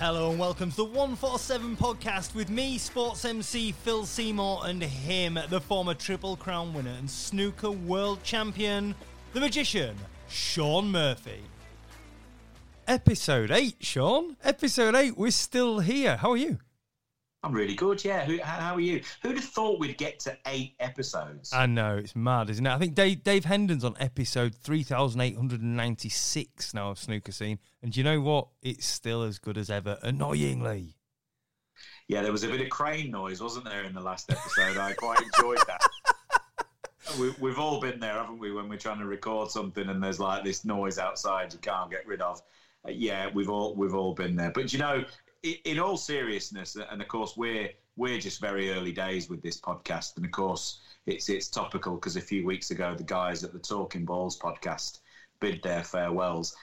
Hello and welcome to the 147 podcast with me, sports MC Phil Seymour, and him, the former Triple Crown winner and snooker world champion, the magician, Shaun Murphy. Episode 8, Shaun. Episode 8, we're still here. How are you? I'm really good, yeah. Who, how, are you? Who'd have thought we'd get to eight episodes? I know, it's mad, isn't it? I think Dave, Dave Hendon's on episode 3896 now of Snooker Scene. And do you know what? It's still as good as ever, annoyingly. Yeah, there was a bit of crane noise, wasn't there, in the last episode? I quite enjoyed that. We, we've all been there, haven't we, when we're trying to record something and there's like this noise outside you can't get rid of. Uh, yeah, we've all we've all been there. But you know, in all seriousness, and of course we're we're just very early days with this podcast, and of course it's it's topical because a few weeks ago the guys at the Talking Balls podcast bid their farewells.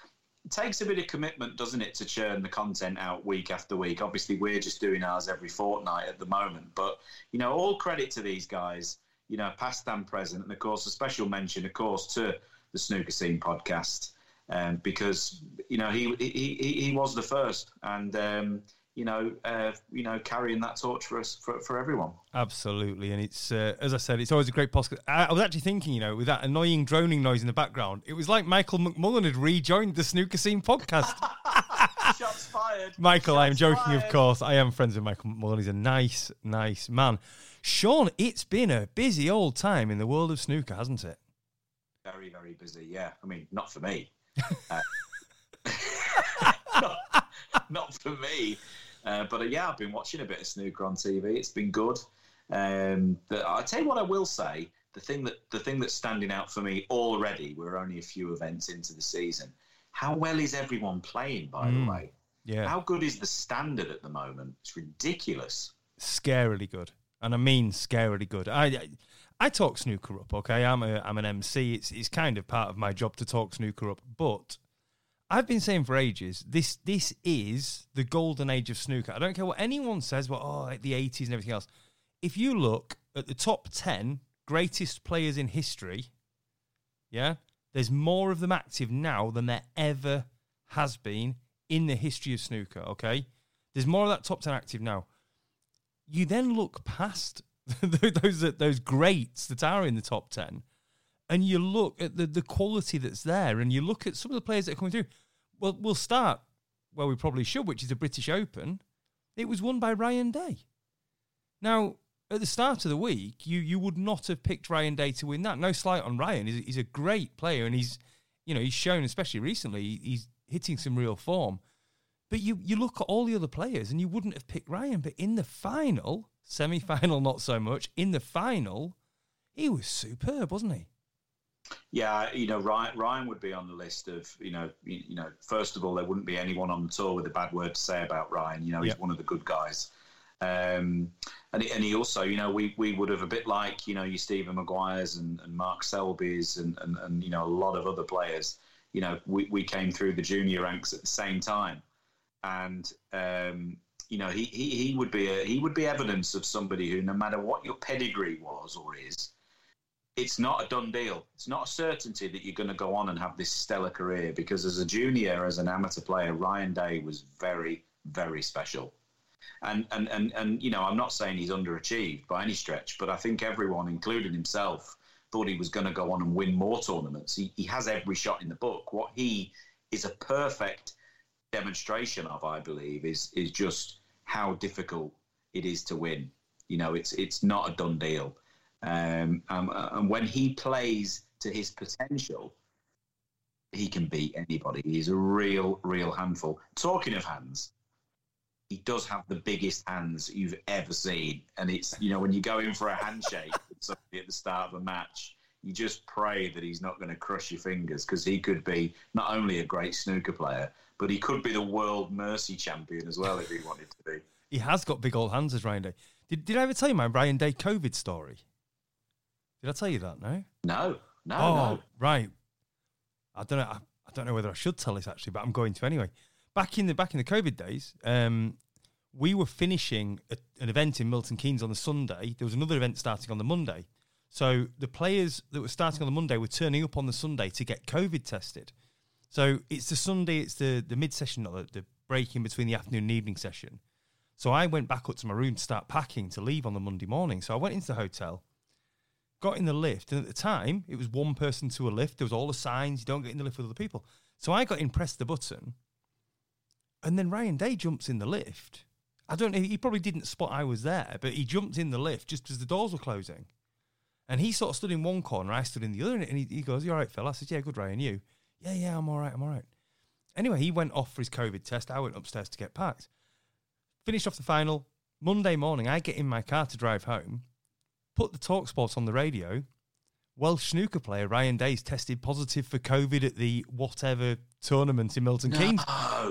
It takes a bit of commitment, doesn't it, to churn the content out week after week? Obviously, we're just doing ours every fortnight at the moment, but you know, all credit to these guys, you know, past and present, and of course a special mention, of course, to the Snooker Scene podcast um, because you know he, he he was the first, and um, you know uh, you know carrying that torch for us for, for everyone. Absolutely, and it's uh, as I said, it's always a great podcast. I, I, was actually thinking, you know, with that annoying droning noise in the background, it was like Michael McMullen had rejoined the Snooker Scene podcast. Shots fired, Michael. Shots I am joking, fired. of course. I am friends with Michael McMullen. He's a nice, nice man. Sean, it's been a busy old time in the world of snooker, hasn't it? Very, very busy. Yeah, I mean, not for me. Uh, not, not, for me. Uh, but uh, yeah, I've been watching a bit of snooker on TV. It's been good. Um, I tell you what, I will say the thing that the thing that's standing out for me already. We're only a few events into the season. How well is everyone playing? By Mm, the way, Yeah. how good is the standard at the moment? It's ridiculous. scarily good, and I mean scarily good. I, I I talk snooker up, okay. I'm a I'm an MC. It's it's kind of part of my job to talk snooker up, but I've been saying for ages this this is the golden age of snooker. I don't care what anyone says. Well, oh, like the '80s and everything else. If you look at the top ten greatest players in history, yeah, there's more of them active now than there ever has been in the history of snooker. Okay, there's more of that top ten active now you then look past those those greats that are in the top ten, and you look at the the quality that's there, and you look at some of the players that are coming through. Well, we'll start where we probably should, which is the British Open. It was won by Ryan Day. Now, at the start of the week, you you would not have picked Ryan Day to win that. No slight on Ryan; he's, he's a great player, and he's you know he's shown, especially recently, he's hitting some real form. But you, you look at all the other players and you wouldn't have picked Ryan. But in the final, semi final, not so much, in the final, he was superb, wasn't he? Yeah, you know, Ryan, Ryan would be on the list of, you know, you, you, know, first of all, there wouldn't be anyone on the tour with a bad word to say about Ryan. You know, he's yep. one of the good guys. Um, and, he, and he also, you know, we, we would have a bit like, you know, your Stephen Maguire's and, and Mark Selby's and, and, and, you know, a lot of other players, you know, we, we came through the junior ranks at the same time. And, um, you know, he, he, he would be a, he would be evidence of somebody who, no matter what your pedigree was or is, it's not a done deal. It's not a certainty that you're going to go on and have this stellar career because as a junior, as an amateur player, Ryan Day was very, very special. And, and, and, and, you know, I'm not saying he's underachieved by any stretch, but I think everyone, including himself, thought he was going to go on and win more tournaments. He, he has every shot in the book. What he is a perfect demonstration of, I believe, is, is just how difficult it is to win. You know, it's, it's not a done deal um, um, uh, and when he plays to his potential, he can beat anybody. He's a real, real handful. Talking of hands, he does have the biggest hands you've ever seen. And it's, you know, when you go in for a handshake with somebody at the start of a match, you just pray that he's not going to crush your fingers because he could be not only a great snooker player, but he could be the world mercy champion as well if he wanted to be. He has got big old hands, as Ryan Day. Did, did I ever tell you my Ryan Day COVID story? Did I tell you that? No. No. No. Oh, no. right. I don't know. I, I, don't know whether I should tell this actually, but I'm going to anyway. Back in the back in the COVID days, um, we were finishing a, an event in Milton Keynes on the Sunday. There was another event starting on the Monday. So the players that were starting on the Monday were turning up on the Sunday to get COVID tested. So it's the Sunday, it's the, the mid session, not the, the break in between the afternoon and evening session. So I went back up to my room to start packing to leave on the Monday morning. So I went into the hotel, got in the lift, and at the time it was one person to a lift. There was all the signs you don't get in the lift with other people. So I got in, pressed the button, and then Ryan Day jumps in the lift. I don't know. He probably didn't spot I was there, but he jumped in the lift just as the doors were closing, and he sort of stood in one corner. I stood in the other, and he, he goes, "You all right, Phil?" I said, "Yeah, good, Ryan. You?" "Yeah, yeah, I'm all right. I'm all right." Anyway, he went off for his COVID test. I went upstairs to get packed. Finished off the final Monday morning. I get in my car to drive home put the talk sports on the radio. Welsh snooker player Ryan Days tested positive for COVID at the whatever tournament in Milton no. Keynes.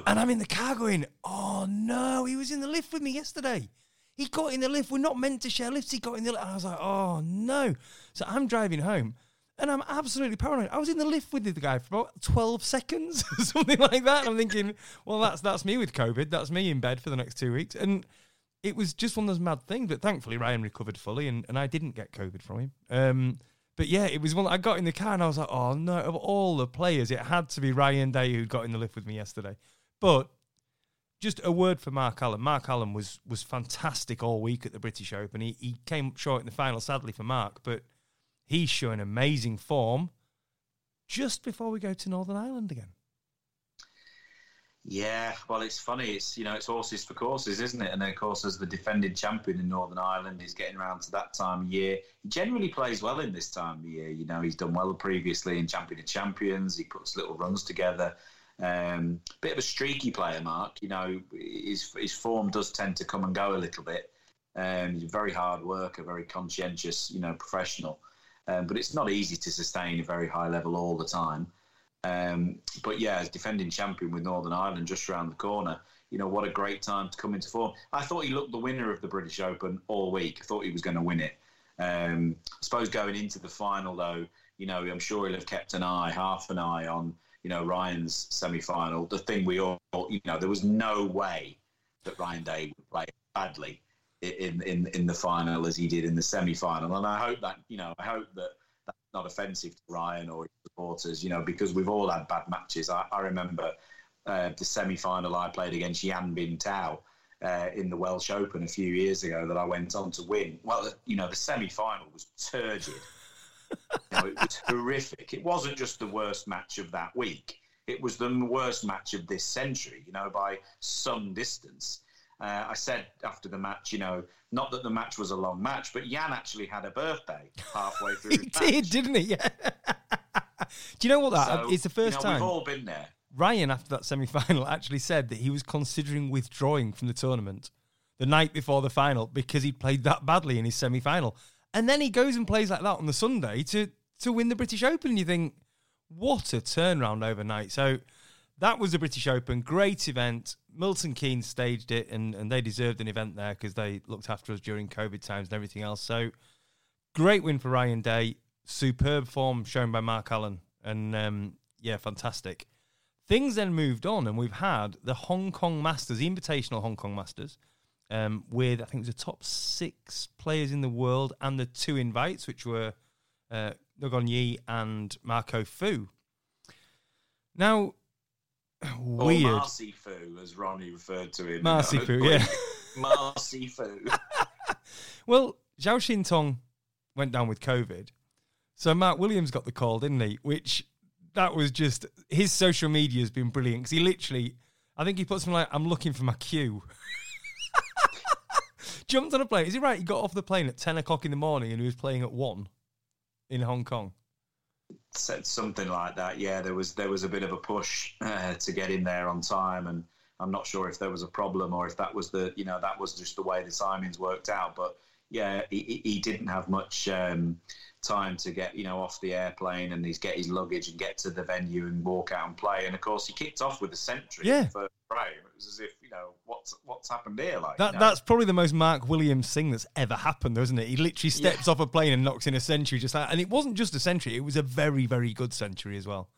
And I'm in the car going, oh no, he was in the lift with me yesterday. He got in the lift. We're not meant to share lifts. He got in the lift. And I was like, oh no. So I'm driving home and I'm absolutely paranoid. I was in the lift with the guy for about 12 seconds, something like that. And I'm thinking, well, that's that's me with COVID. That's me in bed for the next two weeks. And it was just one of those mad things. But thankfully, Ryan recovered fully, and, and I didn't get COVID from him. Um, but yeah, it was one. I got in the car and I was like, oh no! Of all the players, it had to be Ryan Day who got in the lift with me yesterday. But just a word for Mark Allen. Mark Allen was was fantastic all week at the British Open. He he came short in the final, sadly for Mark, but he's showing amazing form. Just before we go to Northern Ireland again. Yeah, well, it's funny. It's you know, it's horses for courses, isn't it? And then, of course, as the defending champion in Northern Ireland, he's getting around to that time of year. He generally plays well in this time of year. You know, he's done well previously in Champion of Champions. He puts little runs together. Um, bit of a streaky player, Mark. You know, his his form does tend to come and go a little bit. Um, he's a very hard worker, very conscientious, you know, professional. Um, but it's not easy to sustain a very high level all the time. Um, but yeah, as defending champion with Northern Ireland just around the corner, you know, what a great time to come into form. I thought he looked the winner of the British Open all week. I thought he was going to win it. Um, I suppose going into the final, though, you know, I'm sure he'll have kept an eye, half an eye on, you know, Ryan's semi final. The thing we all, you know, there was no way that Ryan Day would play badly in, in, in the final as he did in the semi final. And I hope that, you know, I hope that that's not offensive to Ryan or his supporters, you know, because we've all had bad matches. I, I remember uh, the semi final I played against Yan Bingtao. Uh, in the Welsh Open a few years ago, that I went on to win. Well, you know, the semi final was turgid. you know, it was horrific. It wasn't just the worst match of that week. It was the worst match of this century, you know, by some distance. Uh, I said after the match, you know, not that the match was a long match, but Yan actually had a birthday halfway through. he did, didn't he? Yeah. Do you know what that? So, it's the first you know, time we've all been there. Ryan, after that semi-final, actually said that he was considering withdrawing from the tournament the night before the final because he'd played that badly in his semi-final, and then he goes and plays like that on the Sunday to to win the British Open. And you think, what a turnaround overnight. So that was the British Open. Great event. Milton Keynes staged it, and, and they deserved an event there because they looked after us during COVID times and everything else. So great win for Ryan Day. Superb form shown by Mark Allen. And um, yeah, fantastic. Things then moved on, and we've had the Hong Kong Masters, the Invitational Hong Kong Masters, um, with I think it was the top six players in the world and the two invites, which were uh, Ng On Yee and Marco Fu. Now, weird. Or Marcy Fu, as Ronnie referred to him. Marcy Fu, yeah. Marcy Fu. well, Zhao Xintong went down with COVID. So Mark Williams got the call, didn't he? Which that was just his social media has been brilliant because he literally, I think he put something like, "I'm looking for my cue." Jumped on a plane. Is he right? He got off the plane at ten o'clock in the morning and he was playing at one in Hong Kong. Said something like that. Yeah, there was there was a bit of a push uh, to get in there on time, and I'm not sure if there was a problem or if that was the you know that was just the way the timings worked out. But yeah, he, he didn't have much. Um, time to get you know off the airplane and he's get his luggage and get to the venue and walk out and play. And of course, he kicked off with a century yeah. for frame. It was as if you know what's what's happened here. Like that, you know? that's probably the most Mark Williams thing that's ever happened, isn't it? He literally steps yeah. off a plane and knocks in a century, just like, and it wasn't just a century; it was a very very good century as well.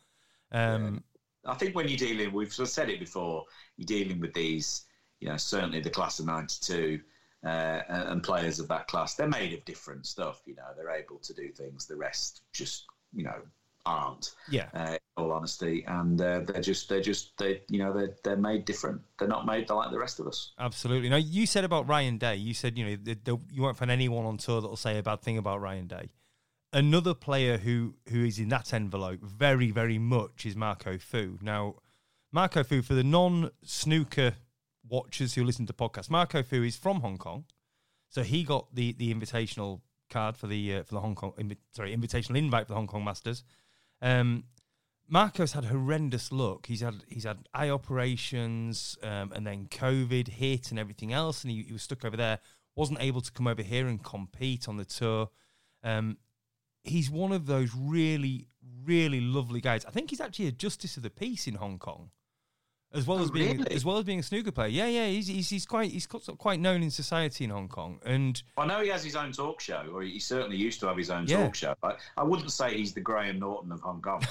Um, yeah. I think when you're dealing, we've said it before, you're dealing with these. You know, certainly the class of '92 uh, and players of that class, they're made of different stuff. You know, they're able to do things the rest just, you know, aren't. Yeah. Uh, in all honesty, and uh, they're just, they're just, they, you know, they're they're made different. They're not made like the rest of us. Absolutely. Now, you said about Ryan Day. You said, you know, the, the, you won't find anyone on tour that'll say a bad thing about Ryan Day. Another player who who is in that envelope very very much is Marco Fu. Now, Marco Fu for the non snooker watchers who listen to podcasts, Marco Fu is from Hong Kong, so he got the the invitational card for the uh, for the Hong Kong sorry invitational invite for the Hong Kong Masters. Um, Marco's had horrendous luck. He's had he's had eye operations um, and then COVID hit and everything else, and he, he, was stuck over there. wasn't able to come over here and compete on the tour. Um, he's one of those really really lovely guys. I think he's actually a justice of the peace in Hong Kong as well oh, as being really? as well as being a snooker player. Yeah, yeah, he's he's, he's quite he's quite known in society in Hong Kong. And I know he has his own talk show, or he certainly used to have his own yeah. talk show. I, I wouldn't say he's the Graham Norton of Hong Kong.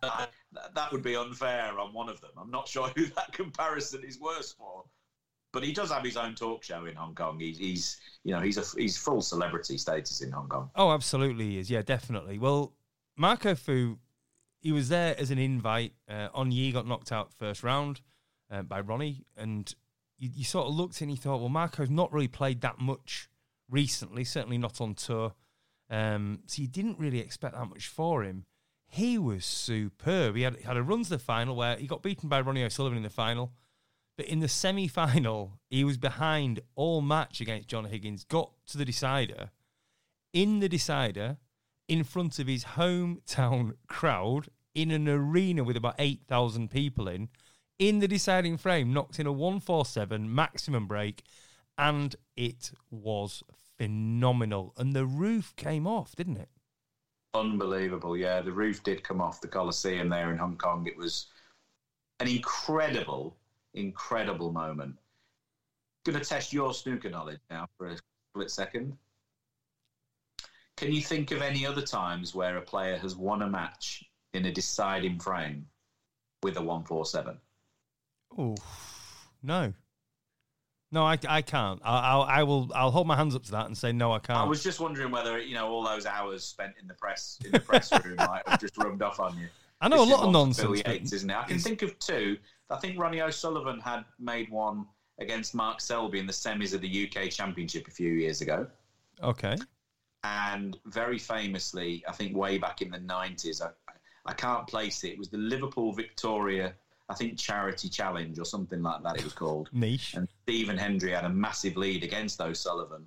that, that would be unfair on one of them. I'm not sure who that comparison is worse for. But he does have his own talk show in Hong Kong. He's, he's you know, he's a he's full celebrity status in Hong Kong. Oh, absolutely, he is. Yeah, definitely. Well, Marco Fu he was there as an invite. Uh, On Yee got knocked out first round uh, by Ronnie, and you, you, sort of looked and you thought, well, Marco's not really played that much recently, certainly not on tour. Um, so you didn't really expect that much for him. He was superb. He had, had a run to the final where he got beaten by Ronnie O'Sullivan in the final. But in the semi final, he was behind all match against John Higgins, got to the decider. In the decider, in front of his hometown crowd in an arena with about 8,000 people in, in the deciding frame, knocked in a 147 maximum break, and it was phenomenal. And the roof came off, didn't it? Unbelievable, yeah. The roof did come off the Coliseum there in Hong Kong. It was an incredible, incredible moment. Going to test your snooker knowledge now for a split second. Can you think of any other times where a player has won a match in a deciding frame with a 147? Oh, no. No, I, I can't. I, I'll, I will. I'll hold my hands up to that and say no. I can't. I was just wondering whether you know all those hours spent in the press in the press room might have just rubbed off on you. I know this a lot of nonsense, Yates, isn't it? I can think of two. I think Ronnie O'Sullivan had made one against Mark Selby in the semis of the UK Championship a few years ago. Okay and very famously, I think way back in the 90s, I, I can't place it. It was the Liverpool Victoria, I think, Charity Challenge or something like that it was called. Niche. And Stephen Hendry had a massive lead against O'Sullivan.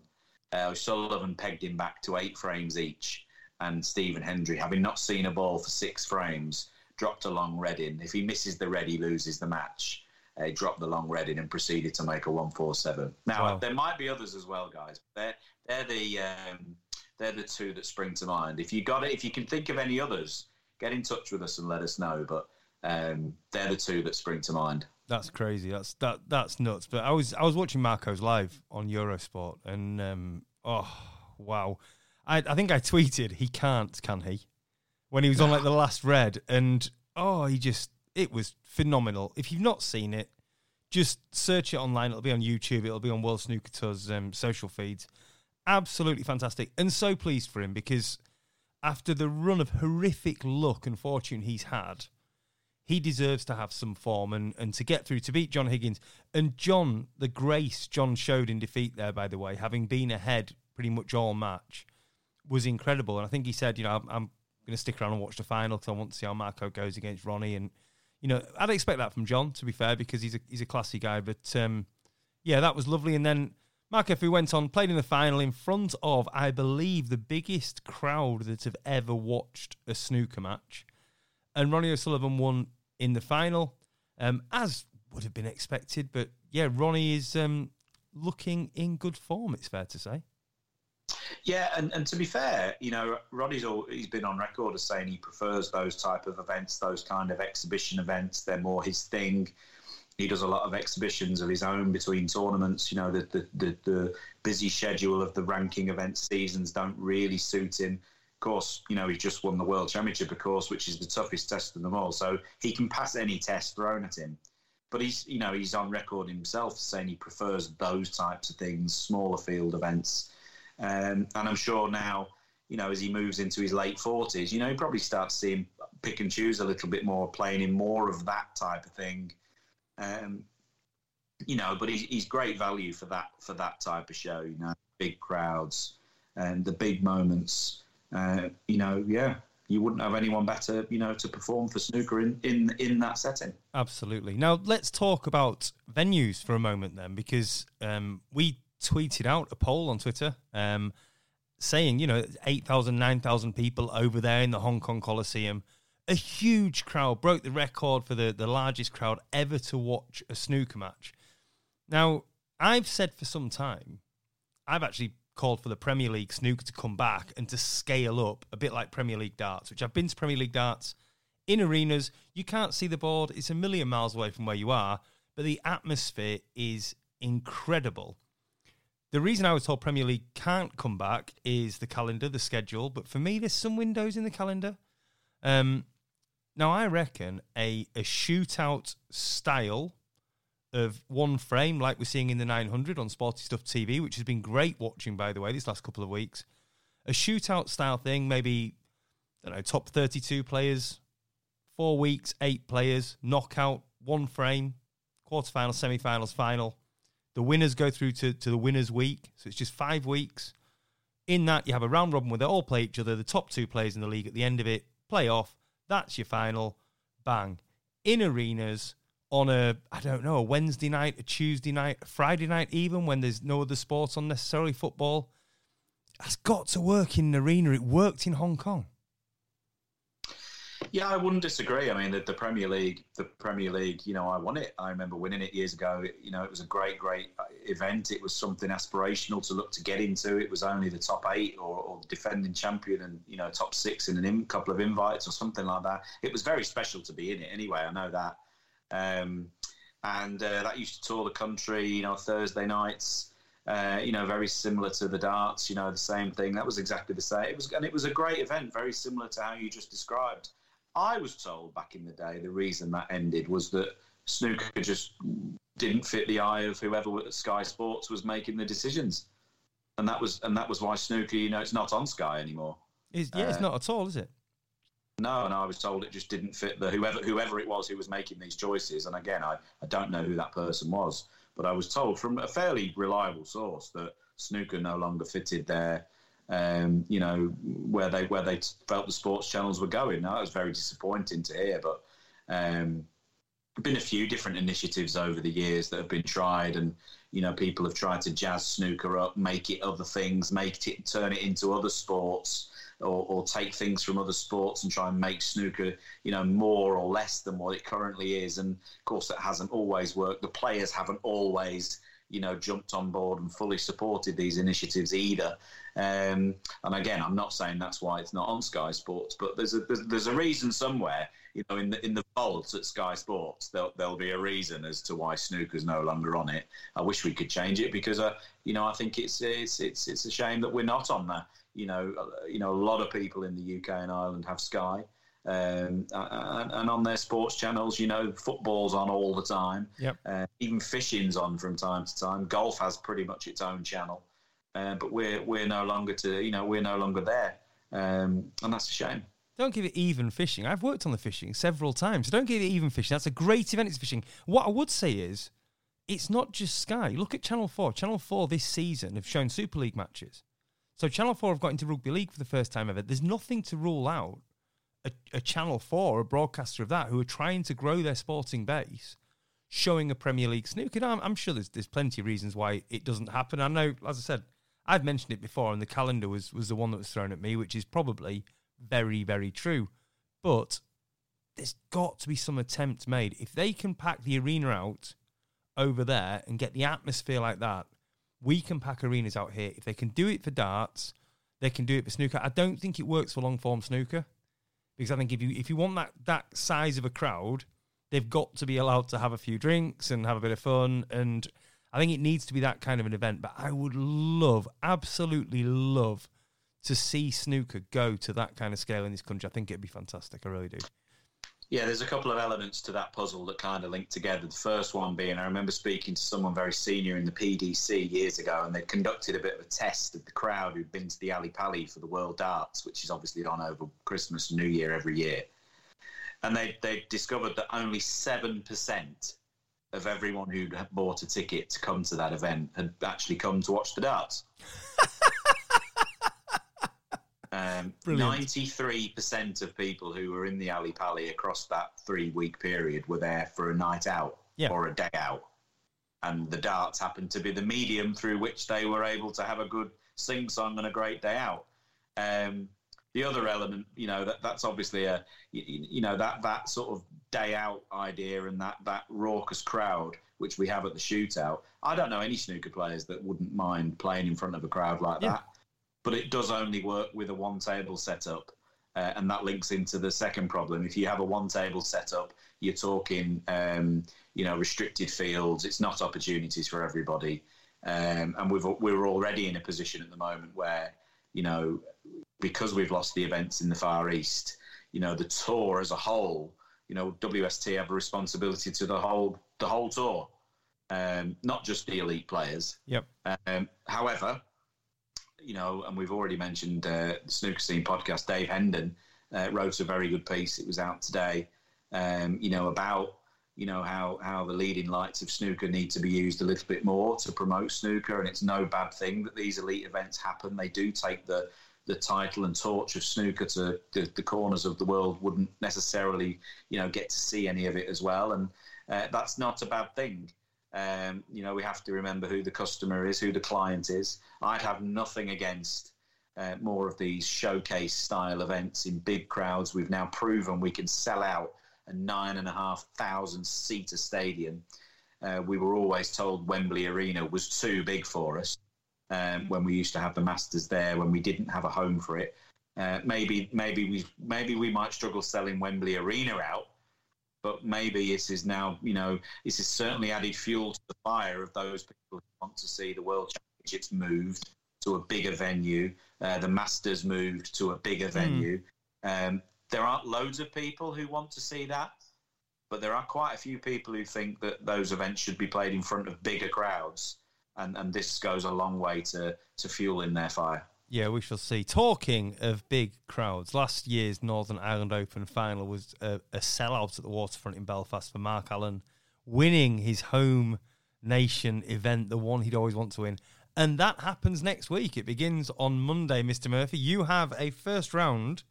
Uh, O'Sullivan pegged him back to eight frames each. And Stephen Hendry, having not seen a ball for six frames, dropped a long red in. If he misses the red, he loses the match. Uh, dropped the long red in and proceeded to make a 147. Now, wow. there might be others as well, guys. They're, they're the. Um, they're the two that spring to mind. If you got it, if you can think of any others, get in touch with us and let us know. But um, they're the two that spring to mind. That's crazy. That's that that's nuts. But I was I was watching Marco's live on Eurosport, and um, oh wow, I I think I tweeted he can't, can he? When he was on like the last red, and oh, he just it was phenomenal. If you've not seen it, just search it online. It'll be on YouTube. It'll be on World Snooker Tour's um, social feeds. Absolutely fantastic, and so pleased for him because after the run of horrific luck and fortune he's had he deserves to have some form and, and to get through to beat John Higgins. And John, the grace John showed in defeat there, by the way, having been ahead pretty much all match, was incredible. And I think he said, you know, I'm, I'm going to stick around and watch the final because I want to see how Marco goes against Ronnie. And you know, I'd expect that from John, to be fair, because he's a he's a classy guy. But um, yeah, that was lovely. And then Marco Fu went on, played in the final in front of, I believe, the biggest crowd that have ever watched a snooker match and Ronnie O'Sullivan won in the final, um, as would have been expected. But yeah, Ronnie is um, looking in good form. It's fair to say. Yeah, and, and to be fair, you know, Ronnie's all, he's been on record as saying he prefers those type of events, those kind of exhibition events. They're more his thing. He does a lot of exhibitions of his own between tournaments. You know, the the, the, the busy schedule of the ranking event seasons don't really suit him Of course, you know, he's just won the World Championship, of course, which is the toughest test of them all. So he can pass any test thrown at him. But he's, you know, he's on record himself saying he prefers those types of things, smaller field events. Um, and I'm sure now, you know, as he moves into his late 40s, you know, he probably starts seeing pick and choose a little bit more, playing in more of that type of thing. Um, you know, but he's, he's great value for that for that type of show. You know, big crowds and the big moments uh, you know, yeah, you wouldn't have anyone better, you know, to perform for snooker in, in in that setting. Absolutely. Now let's talk about venues for a moment then, because um, we tweeted out a poll on Twitter um, saying, you know, 8,000, 9,000 people over there in the Hong Kong Coliseum. A huge crowd broke the record for the, the largest crowd ever to watch a snooker match. Now, I've said for some time, I've actually called for the Premier League snooker to come back and to scale up a bit like Premier League darts, which I've been to Premier League darts in arenas. You can't see the board, it's a million miles away from where you are, but the atmosphere is incredible. The reason I was told Premier League can't come back is the calendar, the schedule, but for me, there's some windows in the calendar. Um, now, I reckon a, a shootout style of one frame, like we're seeing in the 900 on Sporty Stuff TV, which has been great watching, by the way, these last couple of weeks. A shootout style thing, maybe, I don't know, top 32 players, four weeks, eight players, knockout, one frame, quarterfinals, semi-finals, final. The winners go through to, to the winners' week, so it's just five weeks. In that, you have a round robin where they all play each other. The top two players in the league at the end of it play off. That's your final. Bang. In arenas, on a I don't know a Wednesday night, a Tuesday night, a Friday night, even when there's no other sports on necessarily football. That's got to work in an arena. It worked in Hong Kong. Yeah, I wouldn't disagree. I mean, the, the, Premier League, the Premier League, you know, I won it. I remember winning it years ago. You know, it was a great, great uh, event. It was something aspirational to look to get into. It was only the top eight or, or defending champion and, you know, top six in a in, couple of invites or something like that. It was very special to be in it anyway. I know that. Um, and uh, that used to tour the country, you know, Thursday nights. Uh, you know, very similar to the darts. You know, the same thing. That was exactly the same. It was, and it was a great event, very similar to how you just described. I was told back in the day the reason that ended was that snooker just didn't fit the eye of whoever Sky Sports was making the decisions, and that was and that was why snooker. You know, it's not on Sky anymore. It's, yeah, uh, it's not at all, is it? No, and I was told it just didn't fit the whoever whoever it was who was making these choices. And again, I, I don't know who that person was, but I was told from a fairly reliable source that snooker no longer fitted their, um, you know, where they where they felt the sports channels were going. Now that was very disappointing to hear, but um, been a few different initiatives over the years that have been tried, and you know, people have tried to jazz snooker up, make it other things, make it turn it into other sports or, or, take things from other sports and try and make snooker, you know, more or less than what it currently is. And of course, that hasn't always worked. The players haven't always, you know, jumped on board and fully supported these initiatives either. Um, and again, I'm not saying that's why it's not on Sky Sports, but there's a there's, there's a reason somewhere. You know, in the in the vault at Sky Sports, there'll there'll be a reason as to why snooker's no longer on it. I wish we could change it because, uh, you know, I think it's it's it's it's a shame that we're not on there. You know, uh, you know, a lot of people in the UK and Ireland have Sky. Um, and, and, on their sports channels, you know, football's on all the time. Yep. Uh, even fishing's on from time to time. Golf has pretty much its own channel, uh, but we're we're no longer to you know we're no longer there, um, and that's a shame. Don't give it even fishing. I've worked on the fishing several times. Don't give it even fishing. That's a great event. It's fishing. What I would say is, it's not just Sky. Look at Channel Four. Channel Four this season have shown Super League matches. So Channel Four have got into rugby league for the first time ever. There's nothing to rule out a, a Channel 4, a broadcaster of that, who are trying to grow their sporting base, showing a Premier League snooker. I'm, I'm sure there's, there's plenty of reasons why it doesn't happen. I know, as I said, I've mentioned it before, and the calendar was, was the one that was thrown at me, which is probably very, very true. But there's got to be some attempt made. If they can pack the arena out over there and get the atmosphere like that, we can pack arenas out here. If they can do it for darts, they can do it for snooker. I don't think it works for long form snooker because I think if you if you want that that size of a crowd, they've got to be allowed to have a few drinks and have a bit of fun. And I think it needs to be that kind of an event. But I would love, absolutely love, to see snooker go to that kind of scale in this country. I think it'd be fantastic. I really do. Yeah, there's a couple of elements to that puzzle that kind of link together. The first one being, I remember speaking to someone very senior in the PDC years ago, and they conducted a bit of a test of the crowd who'd been to the Ali Pali for the World Darts, which is obviously on over Christmas and New Year every year. And they they discovered that only seven percent of everyone who'd bought a ticket to come to that event had actually come to watch the darts. Um, 93% of people who were in the Ali Pali across that three week period were there for a night out yeah. or a day out. And the darts happened to be the medium through which they were able to have a good sing song and a great day out. Um, the other element, you know, that that's obviously a, you, you, know, that that sort of day out idea and that that raucous crowd which we have at the shootout. I don't know any snooker players that wouldn't mind playing in front of a crowd like yeah. that but it does only work with a one table setup. Uh, and that links into the second problem. If you have a one table setup, you're talking, um, you know, restricted fields. It's not opportunities for everybody. Um, and we've, we're already in a position at the moment where, you know, because we've lost the events in the Far East, you know, the tour as a whole, you know, WST have a responsibility to the whole the whole tour, um, not just the elite players. Yep. Um, however, you know, and we've already mentioned uh, the Snooker Scene podcast. Dave Hendon uh, wrote a very good piece. It was out today. Um, you know about you know how how the leading lights of snooker need to be used a little bit more to promote snooker, and it's no bad thing that these elite events happen. They do take the the title and torch of snooker to the, the corners of the world wouldn't necessarily you know get to see any of it as well, and uh, that's not a bad thing. Um, you know, we have to remember who the customer is, who the client is. I'd have nothing against uh, more of these showcase style events in big crowds. We've now proven we can sell out a nine and a half thousand seater stadium. Uh, we were always told Wembley Arena was too big for us um, when we used to have the Masters there, when we didn't have a home for it. Uh, maybe, maybe we, maybe we might struggle selling Wembley Arena out but maybe this is now, you know, this is certainly added fuel to the fire of those people who want to see the World Championships moved to a bigger venue, uh, the Masters moved to a bigger mm. venue. Um, there aren't loads of people who want to see that, but there are quite a few people who think that those events should be played in front of bigger crowds, and, and this goes a long way to, to fueling their fire. Yeah, we shall see. Talking of big crowds, last year's Northern Ireland Open final was a, a sellout at the waterfront in Belfast for Mark Allen, winning his home nation event, the one he'd always want to win. And that happens next week. It begins on Monday, Mr. Murphy. You have a first round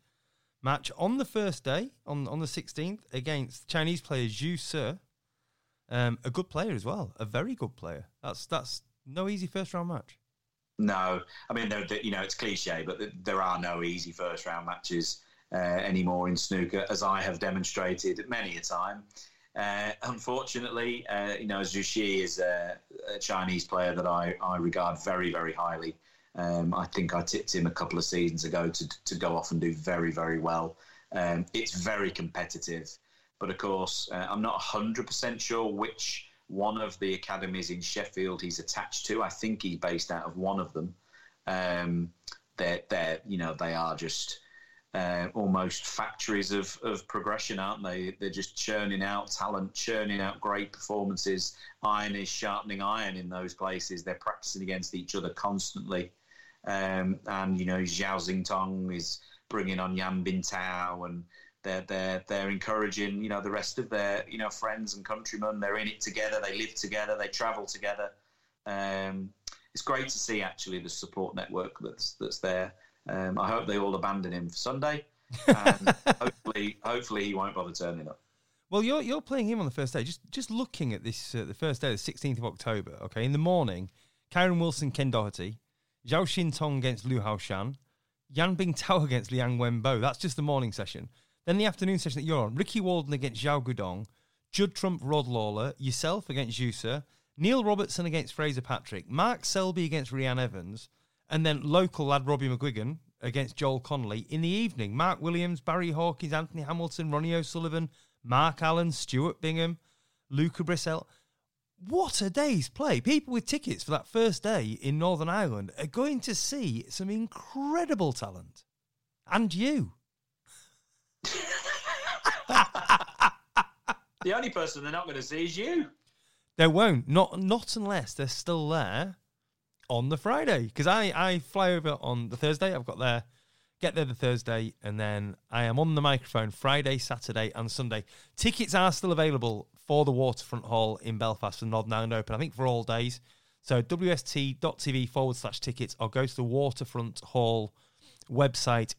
match on the first day, on, on the 16th, against Chinese player Xu Si. Um, a good player as well, a very good player. That's that's no easy first round match. No, I mean, you know, it's cliche, but there are no easy first round matches uh, anymore in snooker, as I have demonstrated many a time. Uh, unfortunately, uh, you know, Xu Si is a, a, Chinese player that I, I regard very, very highly. Um, I think I tipped him a couple of seasons ago to, to go off and do very, very well. Um, it's very competitive. But of course, uh, I'm not 100% sure which one of the academies in Sheffield he's attached to. I think he's based out of one of them. Um, they're, they're, you know, they are just uh, almost factories of, of progression, aren't they? They're just churning out talent, churning out great performances. Iron is sharpening iron in those places. They're practicing against each other constantly. Um, and, you know, Zhao Xintong is bringing on Yan Bingtao and they're, they're, they're encouraging, you know, the rest of their, you know, friends and countrymen. They're in it together. They live together. They travel together. Um, it's great to see actually the support network that's that's there. Um, I hope they all abandon him for Sunday, and hopefully, hopefully he won't bother turning up. Well, you're you're playing him on the first day. Just just looking at this, uh, the first day, the 16th of October. Okay, in the morning, Kyren Wilson, Ken Doherty, Zhao Xintong against Liu Haoshan, Yan Bingtao against Liang Wenbo. That's just the morning session. Then the afternoon session that you're on, Ricky Walden against Zhao Gudong, Judd Trump, Rod Lawler, yourself against Xu Si, Neil Robertson against Fraser Patrick, Mark Selby against Reanne Evans, and then local lad Robbie McGuigan against Joel Connolly. In the evening, Mark Williams, Barry Hawkins, Anthony Hamilton, Ronnie O'Sullivan, Mark Allen, Stuart Bingham, Luca Brecel. What a day's play. People with tickets for that first day in Northern Ireland are going to see some incredible talent. And you. The only person they're not going to see is you. They won't. Not not unless they're still there on the Friday. Because I, I fly over on the Thursday. I've got there, get there the Thursday, and then I am on the microphone Friday, Saturday, and Sunday. Tickets are still available for the Waterfront Hall in Belfast for Northern Ireland Open, I think for all days. So wst.tv forward slash tickets or go to the Waterfront Hall website.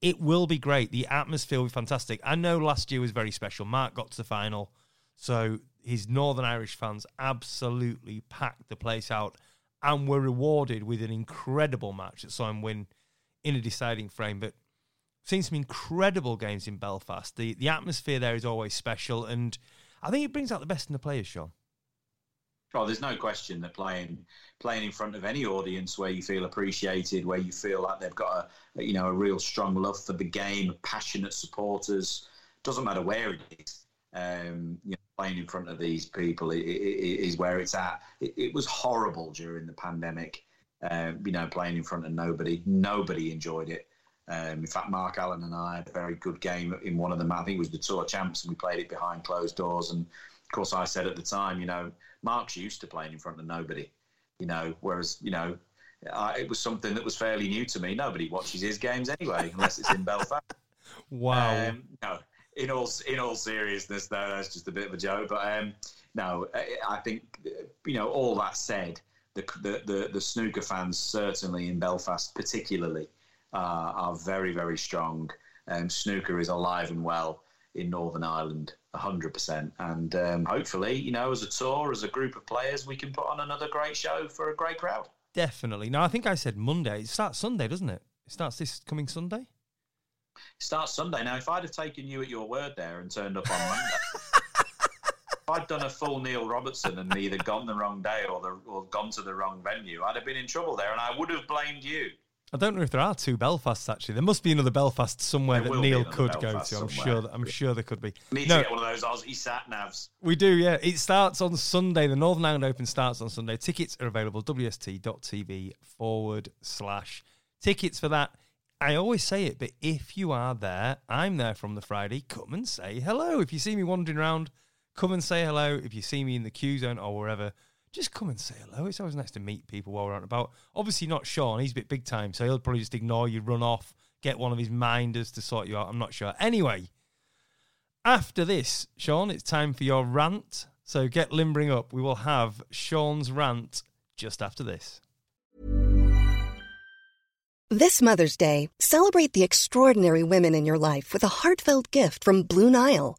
It will be great. The atmosphere will be fantastic. I know last year was very special. Mark got to the final. So his Northern Irish fans absolutely packed the place out and were rewarded with an incredible match that saw him win in a deciding frame. But seen some incredible games in Belfast. The the atmosphere there is always special, and I think it brings out the best in the players, Shaun. Oh, there's no question that playing playing in front of any audience where you feel appreciated, where you feel like they've got a you know a real strong love for the game, passionate supporters, doesn't matter where it is. Um, you know, playing in front of these people is where it's at. It, it was horrible during the pandemic. Um, you know, playing in front of nobody. Nobody enjoyed it. Um, in fact, Mark Allen and I had a very good game in one of them. I think it was the Tour Champs, and we played it behind closed doors. And of course, I said at the time, you know, Mark's used to playing in front of nobody. You know, whereas you know, I, it was something that was fairly new to me. Nobody watches his games anyway, unless it's in Belfast. Wow. Um, no, in all in all seriousness, though, that's just a bit of a joke. But um, no, I think you know. All that said, the the the, the snooker fans certainly in Belfast, particularly, uh, are very very strong. Um, snooker is alive and well in Northern Ireland, hundred percent. And um, hopefully, you know, as a tour, as a group of players, we can put on another great show for a great crowd. Definitely. No, I think I said Monday. It starts Sunday, doesn't it? It starts this coming Sunday It starts Sunday. Now, if I'd have taken you at your word there and turned up on Monday, if I'd done a full Neil Robertson and either gone the wrong day or, the, or gone to the wrong venue, I'd have been in trouble there, and I would have blamed you. I don't know if there are two Belfasts actually. There must be another Belfast somewhere there that Neil could Belfast go to. I'm somewhere. sure. That, I'm sure there could be. Need no, to get one of those Aussie sat navs. We do, yeah. It starts on Sunday. The Northern Ireland Open starts on Sunday. Tickets are available wst.tv forward slash tickets for that I always say it, but if you are there, I'm there from the Friday. Come and say hello. If you see me wandering around, come and say hello. If you see me in the queue zone or wherever, just come and say hello. It's always nice to meet people while we're out and about. Obviously, not Shaun. He's a bit big time, so he'll probably just ignore you, run off, get one of his minders to sort you out. I'm not sure. Anyway, after this, Shaun, it's time for your rant. So get limbering up. We will have Shaun's rant just after this. This Mother's Day, celebrate the extraordinary women in your life with a heartfelt gift from Blue Nile.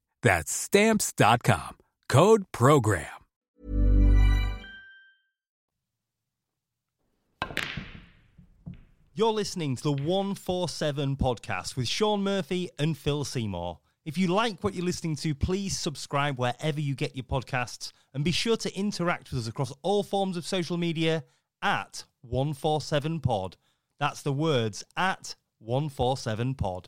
That's stamps.com. Code program. You're listening to the 147 podcast with Shaun Murphy and Phil Seymour. If you like what you're listening to, please subscribe wherever you get your podcasts and be sure to interact with us across all forms of social media at 147pod. That's the words at 147pod.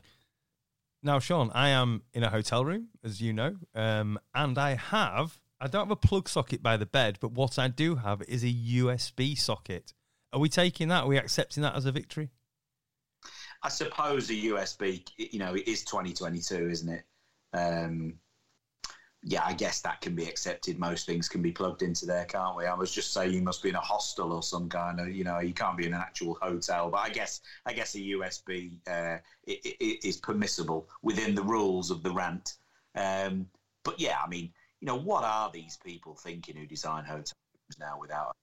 Now, Shaun, I am in a hotel room, as you know, um, and I have, I don't have a plug socket by the bed, but what I do have is a USB socket. Are we taking that? Are we accepting that as a victory? I suppose a USB, you know, it is 2022, isn't it? Um, yeah, I guess that can be accepted. Most things can be plugged into there, can't we? I was just saying you must be in a hostel or some kind of, you know, you can't be in an actual hotel. But I guess, I guess a USB uh, permissible within the rules of the rant. Um, but yeah, I mean, you know, what are these people thinking who design hotels now without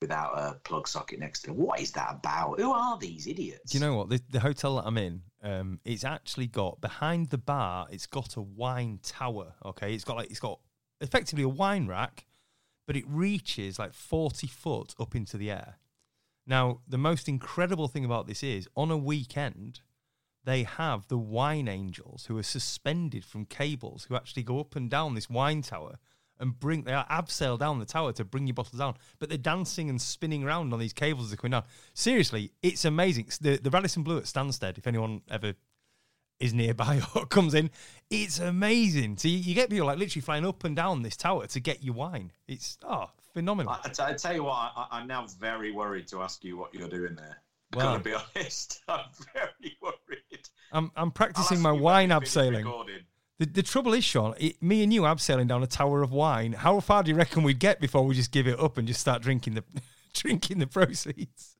without a plug socket next to it. What is that about? Who are these idiots? Do you know what? The, the hotel that I'm in, um, it's actually got behind the bar. It's got a wine tower. Okay, it's got like it's got effectively a wine rack, but it reaches like forty foot up into the air. Now, the most incredible thing about this is on a weekend, they have the wine angels who are suspended from cables who actually go up and down this wine tower and bring they are abseil down the tower to bring your bottles down. But they're dancing and spinning around on these cables as they're coming down. Seriously, it's amazing. The the Radisson Blu at Stansted, if anyone ever is nearby or comes in, it's amazing. So you, you, get people like literally flying up and down this tower to get your wine. It's oh phenomenal. I, I, I tell you what, I, am now very worried to ask you what you're doing there. Well, to be honest, I'm very worried. I'm I'm practicing my wine abseiling. Recording. The, the trouble is, Shaun, it, me and you abseiling down a tower of wine. How far do you reckon we'd get before we just give it up and just start drinking the drinking the proceeds?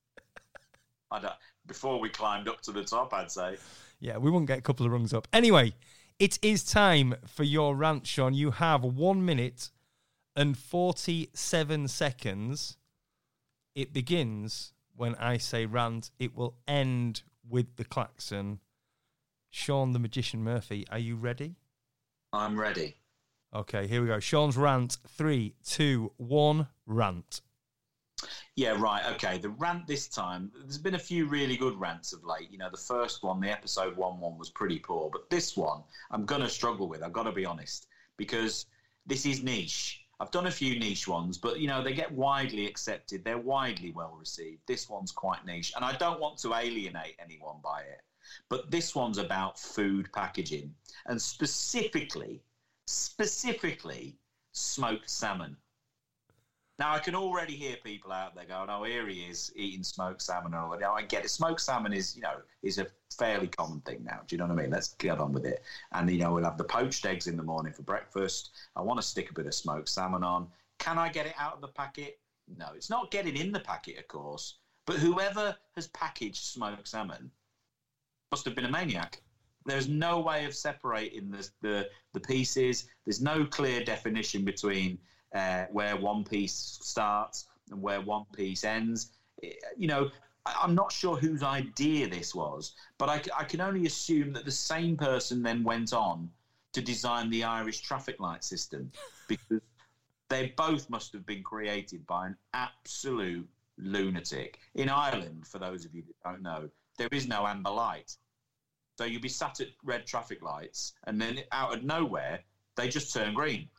before we climbed up to the top, I'd say. Yeah, we wouldn't get a couple of rungs up. Anyway, it is time for your rant, Shaun. You have one minute and 47 seconds. It begins when I say rant. It will end with the klaxon. Shaun the Magician Murphy, are you ready? I'm ready. Okay, here we go. Shaun's rant. Three, two, one, rant. Yeah, right. Okay. The rant this time, there's been a few really good rants of late. You know, the first one, the episode one one was pretty poor, but this one, I'm going to struggle with. I've got to be honest, because this is niche. I've done a few niche ones, but you know, they get widely accepted. They're widely well received. This one's quite niche, and I don't want to alienate anyone by it. But this one's about food packaging and specifically, specifically smoked salmon. Now I can already hear people out there going, "Oh, here he is eating smoked salmon." Or I get it. Smoked salmon is, you know, is a fairly common thing now. Do you know what I mean? Let's get on with it. And you know, we'll have the poached eggs in the morning for breakfast. I want to stick a bit of smoked salmon on. Can I get it out of the packet? No, it's not getting in the packet, of course. But whoever has packaged smoked salmon must have been a maniac. There's no way of separating the, the, the pieces. There's no clear definition between uh, where one piece starts and where one piece ends. You know, I'm not sure whose idea this was, but I, I can only assume that the same person then went on to design the Irish traffic light system because they both must have been created by an absolute lunatic. In Ireland, for those of you that don't know, there is no amber light. So you'd be sat at red traffic lights, and then out of nowhere, they just turn green.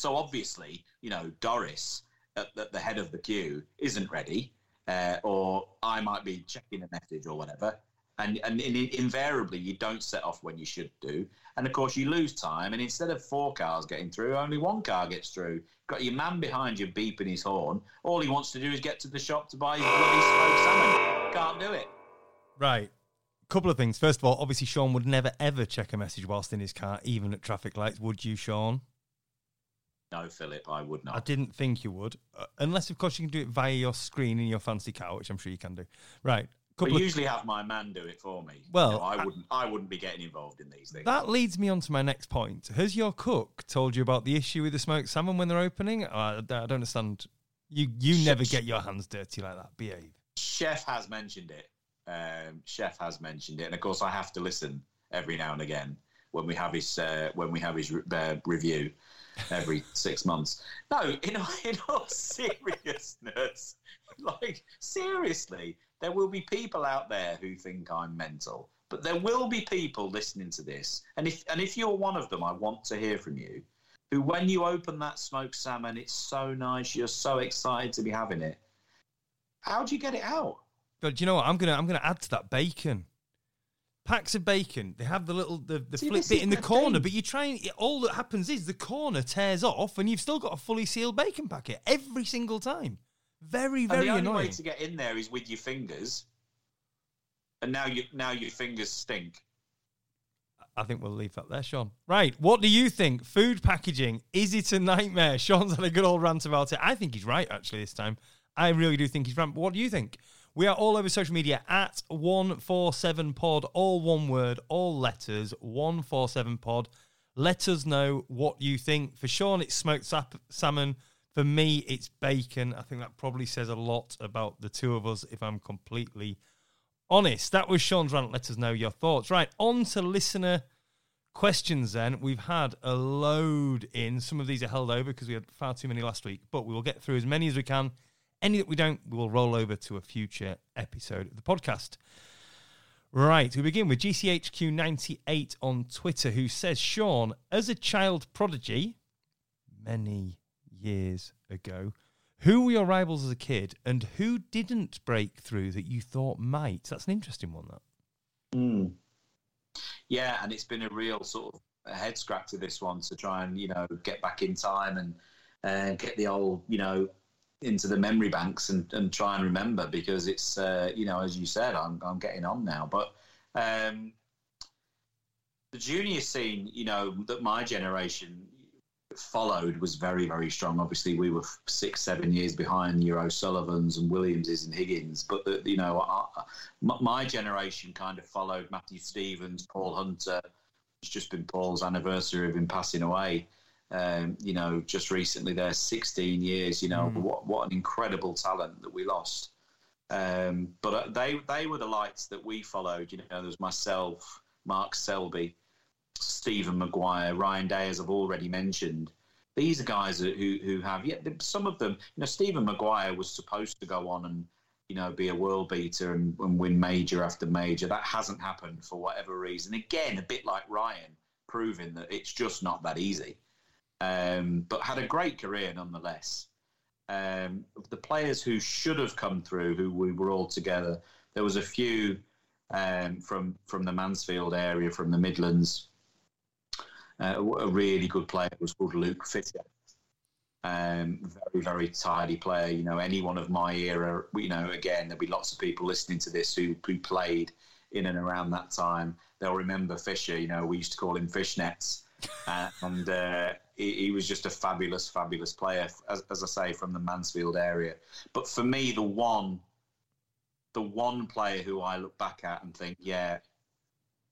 So obviously, you know, Doris at, at the head of the queue isn't ready, uh, or I might be checking a message or whatever. And, and in, invariably, you don't set off when you should do. And of course, you lose time. And instead of four cars getting through, only one car gets through. Got your man behind you beeping his horn. All he wants to do is get to the shop to buy his bloody smoked salmon. Can't do it. Right. Couple of things. First of all, obviously, Shaun would never ever check a message whilst in his car, even at traffic lights. Would you, Shaun? No, Philip, I would not. I didn't think you would, uh, unless of course you can do it via your screen in your fancy car, which I'm sure you can do. Right. I Couple of- usually have my man do it for me. Well, You know, I I- wouldn't. I wouldn't be getting involved in these things. that leads me on to my next point. Has your cook told you about the issue with the smoked salmon when they're opening? Uh, I don't understand. You you never get your hands dirty like that. Behave. Chef has mentioned it. Um, Chef has mentioned it, and of course, I have to listen every now and again when we have his uh, when we have his re- uh, review every six months. No, in all, in all seriousness, like seriously, there will be people out there who think I'm mental, but there will be people listening to this, and if and if you're one of them, I want to hear from you. Who, when you open that smoked salmon, it's so nice, you're so excited to be having it. How do you get it out? But you know what? I'm gonna I'm gonna add to that bacon. Packs of bacon. They have the little the, the See, flip bit in the the corner, thing. but you try and all that happens is the corner tears off, and you've still got a fully sealed bacon packet every single time. Very And very the only way to get in there is with your fingers. And now you now your fingers stink. I think we'll leave that there, Shaun. Right. What do you think? Food packaging, is it a nightmare? Shaun's had a good old rant about it. I think he's right, actually, this time. I really do think he's right. But what do you think? We are all over social media at 147pod, all one word, all letters, 147pod. Let us know what you think. For Shaun, it's smoked sap- salmon. For me, it's bacon. I think that probably says a lot about the two of us, if I'm completely honest. That was Shaun's rant. Let us know your thoughts. Right, on to listener questions then. We've had a load in. Some of these are held over because we had far too many last week, but we will get through as many as we can. Any that we don't, we will roll over to a future episode of the podcast. Right, we begin with GCHQ98 on Twitter, who says, Shaun, as a child prodigy, many years ago, who were your rivals as a kid and who didn't break through that you thought might? That's an interesting one, that. Yeah, and it's been a real sort of head scratcher this one to try and you know get back in time and uh, get the old you know into the memory banks and, and try and remember because it's uh, you know as you said I'm I'm getting on now, but um, the junior scene you know that my generation followed was very very strong. Obviously, we were six seven years behind your O'Sullivans and Williamses and Higgins, but the, you know my, my generation kind of followed Matthew Stevens, Paul Hunter. It's just been Paul's anniversary of him passing away. Um, you know, just recently there, 16 years. You know, what what an incredible talent that we lost. Um, but uh, they they were the lights that we followed. You know, there was myself, Mark Selby, Stephen Maguire, Ryan Day, as I've already mentioned. These are guys who who have yet some of them. You know, Stephen Maguire was supposed to go on and you know be a world beater and, and win major after major. That hasn't happened for whatever reason. Again, a bit like Ryan, proving that it's just not that easy. Um, but had a great career nonetheless. Um, the players who should have come through, who we were all together, there was a few um, from from the Mansfield area, from the Midlands. Uh, a really good player was called Luke Fisher. Um, very, very tidy player. You know, anyone of my era, you know, again, there'll be lots of people listening to this who, who played in and around that time. They'll remember Fisher. You know, we used to call him Fishnets. Uh, and uh, he, he was just a fabulous, fabulous player, as, as I say, from the Mansfield area. But for me, the one, the one player who I look back at and think, yeah,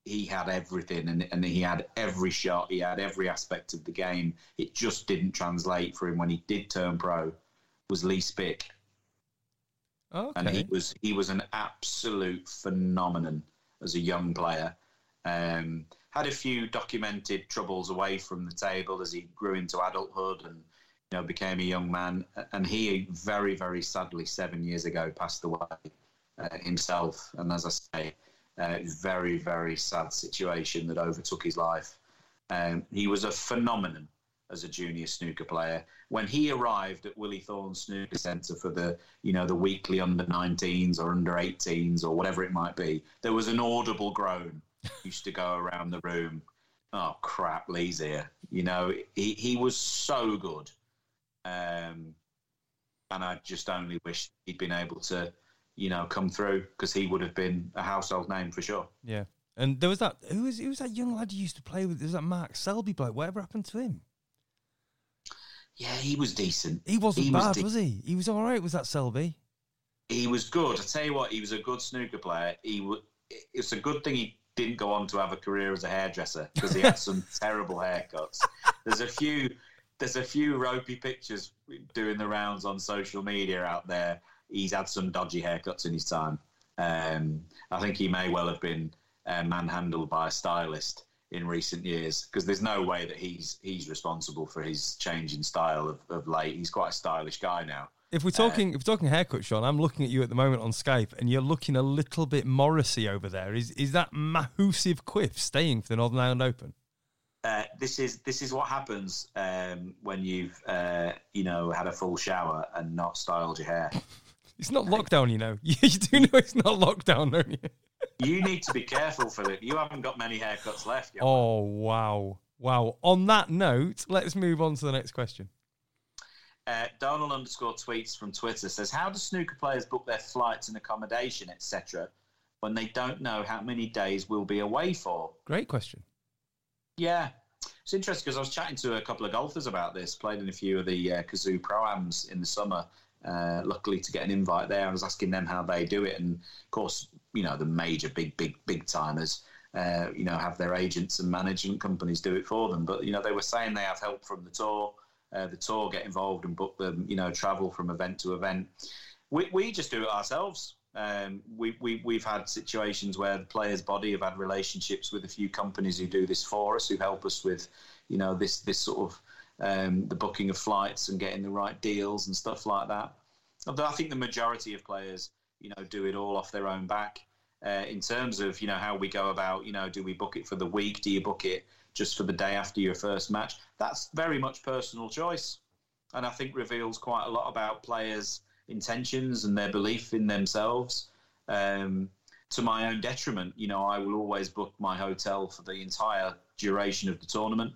he had everything and, and he had every shot, he had every aspect of the game. It just didn't translate for him when he did turn pro. Was Lee Spick, Okay. and he was he was an absolute phenomenon as a young player. Um, had a few documented troubles away from the table as he grew into adulthood, and you know, became a young man, and he very, very sadly seven years ago passed away uh, himself. And as I say, uh, very, very sad situation that overtook his life. Um, he was a phenomenon as a junior snooker player. When he arrived at Willie Thorne Snooker Centre for the, you know, the weekly under 19s or under 18s or whatever it might be, there was an audible groan used to go around the room. Oh crap, Lee's here. You know, he, he was so good. Um, and I just only wish he'd been able to, you know, come through because he would have been a household name for sure. Yeah. And there was that who was who was that young lad you used to play with? Was that Mark Selby bloke? Whatever happened to him? Yeah, he was decent. He wasn't He bad, was was, he? He was all right. Was that Selby? He was good. I tell you what, he was a good snooker player. He w- It's a good thing he didn't go on to have a career as a hairdresser because he had some terrible haircuts. There's a few. There's a few ropey pictures doing the rounds on social media out there. He's had some dodgy haircuts in his time. Um, I think he may well have been uh, manhandled by a stylist in recent years because there's no way that he's he's responsible for his change in style of, of late. He's quite a stylish guy now. If we're talking, if we're talking haircut, Shaun, I'm looking at you at the moment on Skype, and you're looking a little bit Morrissey over there. Is is that Mahusiv Quiff staying for the Northern Ireland Open? Uh, this is this is what happens um, when you've uh, you know had a full shower and not styled your hair. It's not lockdown, you know. You, you do know it's not lockdown, don't you? You need to be careful, Philip. You haven't got many haircuts left. Yet. Oh wow, wow. On that note, let's move on to the next question. Uh, Donald underscore tweets from Twitter says, "How do snooker players book their flights and accommodation, etc., when they don't know how many days we'll be away for?" Great question. Yeah, it's interesting because I was chatting to a couple of golfers about this. Played in a few of the uh, Cazoo Pro-Ams in the summer. Uh, luckily to get an invite there, I was asking them how they do it, and of course, you know, the major big, big, big timers, uh, you know, have their agents and management companies do it for them. But you know, they were saying they have help from the tour. Uh, the tour get involved and book them, you know, travel from event to event. We, we just do it ourselves. Um, we, we, we've had situations where the player's body have had relationships with a few companies who do this for us, who help us with, you know, this, this sort of um, the booking of flights and getting the right deals and stuff like that. Although I think the majority of players, you know, do it all off their own back. Uh, in terms of, you know, how we go about, you know, do we book it for the week? Do you book it just for the day after your first match? That's very much personal choice. And I think reveals quite a lot about players' intentions and their belief in themselves. Um, to my own detriment, you know, I will always book my hotel for the entire duration of the tournament.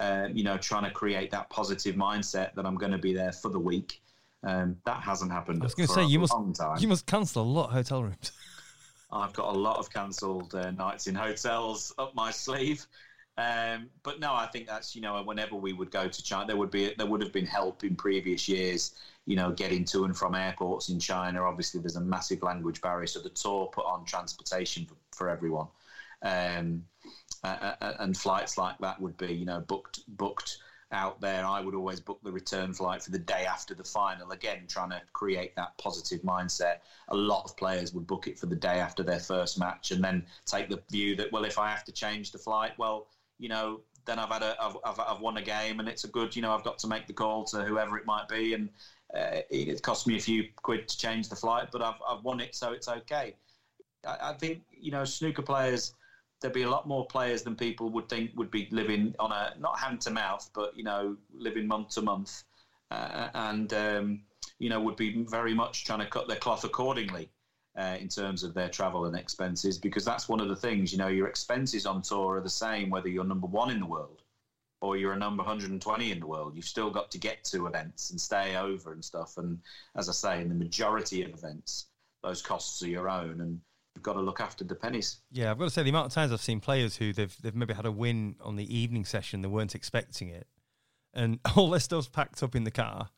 Um, you know, trying to create that positive mindset that I'm going to be there for the week. Um, that hasn't happened. I was going to say you must you must cancel a lot of hotel rooms. I've got a lot of cancelled uh, nights in hotels up my sleeve. Um, but no, I think that's you know whenever we would go to China, there would be there would have been help in previous years. You know, getting to and from airports in China. Obviously, there's a massive language barrier, so the tour put on transportation for, for everyone. Um, uh, uh, and flights like that would be you know booked booked out there. I would always book the return flight for the day after the final. Again, trying to create that positive mindset. A lot of players would book it for the day after their first match, and then take the view that well, if I have to change the flight, well, you know, then I've had a, I've, I've, I've won a game, and it's a good, you know, I've got to make the call to whoever it might be, and uh, it, cost me a few quid to change the flight, but I've, I've won it, so it's okay. I, I think you know, snooker players there'd be a lot more players than people would think would be living on a not hand to mouth, but you know, living month to month, uh, and um, you know, would be very much trying to cut their cloth accordingly uh, in terms of their travel and expenses, because that's one of the things. You know, your expenses on tour are the same whether you're number one in the world or you're a number 120 in the world. You've still got to get to events and stay over and stuff. And as I say, in the majority of events, those costs are your own, and you've got to look after the pennies. Yeah, I've got to say the amount of times I've seen players who they've they've maybe had a win on the evening session, they weren't expecting it, and all their stuff's packed up in the car,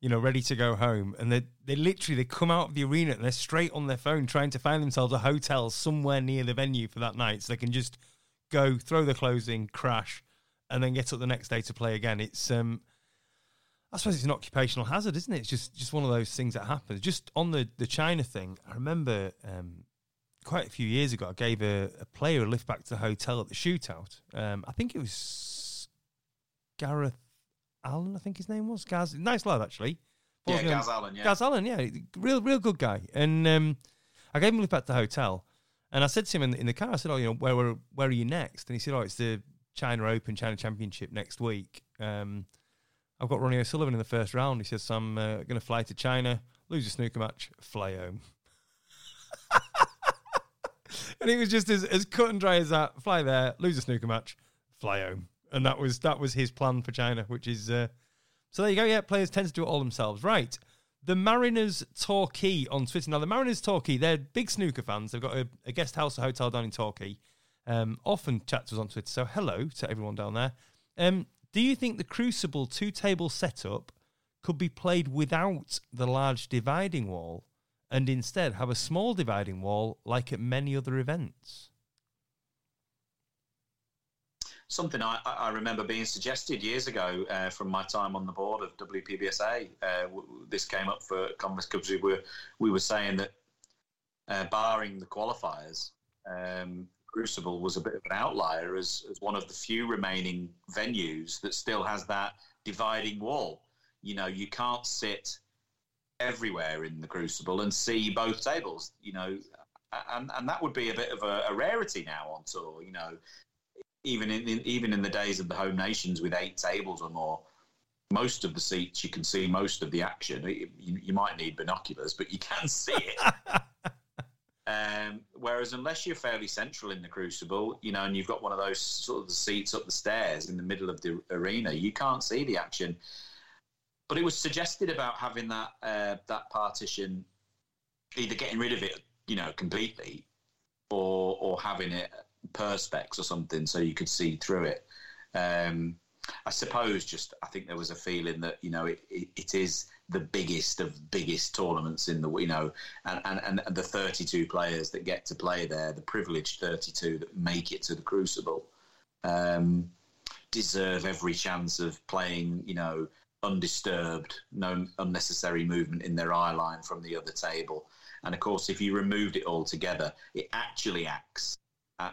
you know, ready to go home, and they they literally they come out of the arena and they're straight on their phone trying to find themselves a hotel somewhere near the venue for that night, so they can just go throw the clothes in, crash, and then get up the next day to play again. It's um. I suppose it's an occupational hazard, isn't it? It's just, just one of those things that happens. Just on the, the China thing, I remember um, quite a few years ago, I gave a, a player a lift back to the hotel at the shootout. Um, I think it was Gareth Allen, I think his name was Gaz. Nice lad, actually. Yeah, me on- Gaz Allen, yeah. Gaz Allen, yeah, real, real good guy. And um, I gave him a lift back to the hotel, and I said to him in, in the car, I said, "Oh, you know, where, where where are you next?" And he said, "Oh, it's the China Open, China Championship next week. Um, I've got Ronnie O'Sullivan in the first round." He says, so "I'm uh, going to fly to China, lose a snooker match, fly home." and it was just as, as cut and dry as that. Fly there, lose a snooker match, fly home, and that was that was his plan for China, which is uh, so. There you go. Yeah, players tend to do it all themselves, right? The Mariners Torquay on Twitter. Now, the Mariners Torquay, they're big snooker fans. They've got a, a guest house, a hotel down in Torquay. Um, often chat to us on Twitter. So, hello to everyone down there. Um, do you think the Crucible two table setup could be played without the large dividing wall and instead have a small dividing wall like at many other events? Something I, I remember being suggested years ago uh, from my time on the board of WPBSA. Uh, w- this came up for Congress because we were we were saying that, uh, barring the qualifiers, um, Crucible was a bit of an outlier as, as one of the few remaining venues that still has that dividing wall. You know, you can't sit everywhere in the Crucible and see both tables. You know, and and that would be a bit of a, a rarity now on tour. You know, even in, in even in the days of the home nations with eight tables or more, most of the seats you can see most of the action. You, you might need binoculars, but you can see it. um, whereas unless you're fairly central in the Crucible, you know, and you've got one of those sort of the seats up the stairs in the middle of the arena, you can't see the action. But it was suggested about having that uh, that partition, either getting rid of it, you know, completely, or or having it perspex or something so you could see through it. Um, I suppose just I think there was a feeling that you know it, it, it is the biggest of biggest tournaments in the you know and, and, and the 32 players that get to play there, the privileged 32 that make it to the Crucible, um, deserve every chance of playing you know undisturbed, no unnecessary movement in their eye line from the other table. And of course, if you removed it all together, it actually acts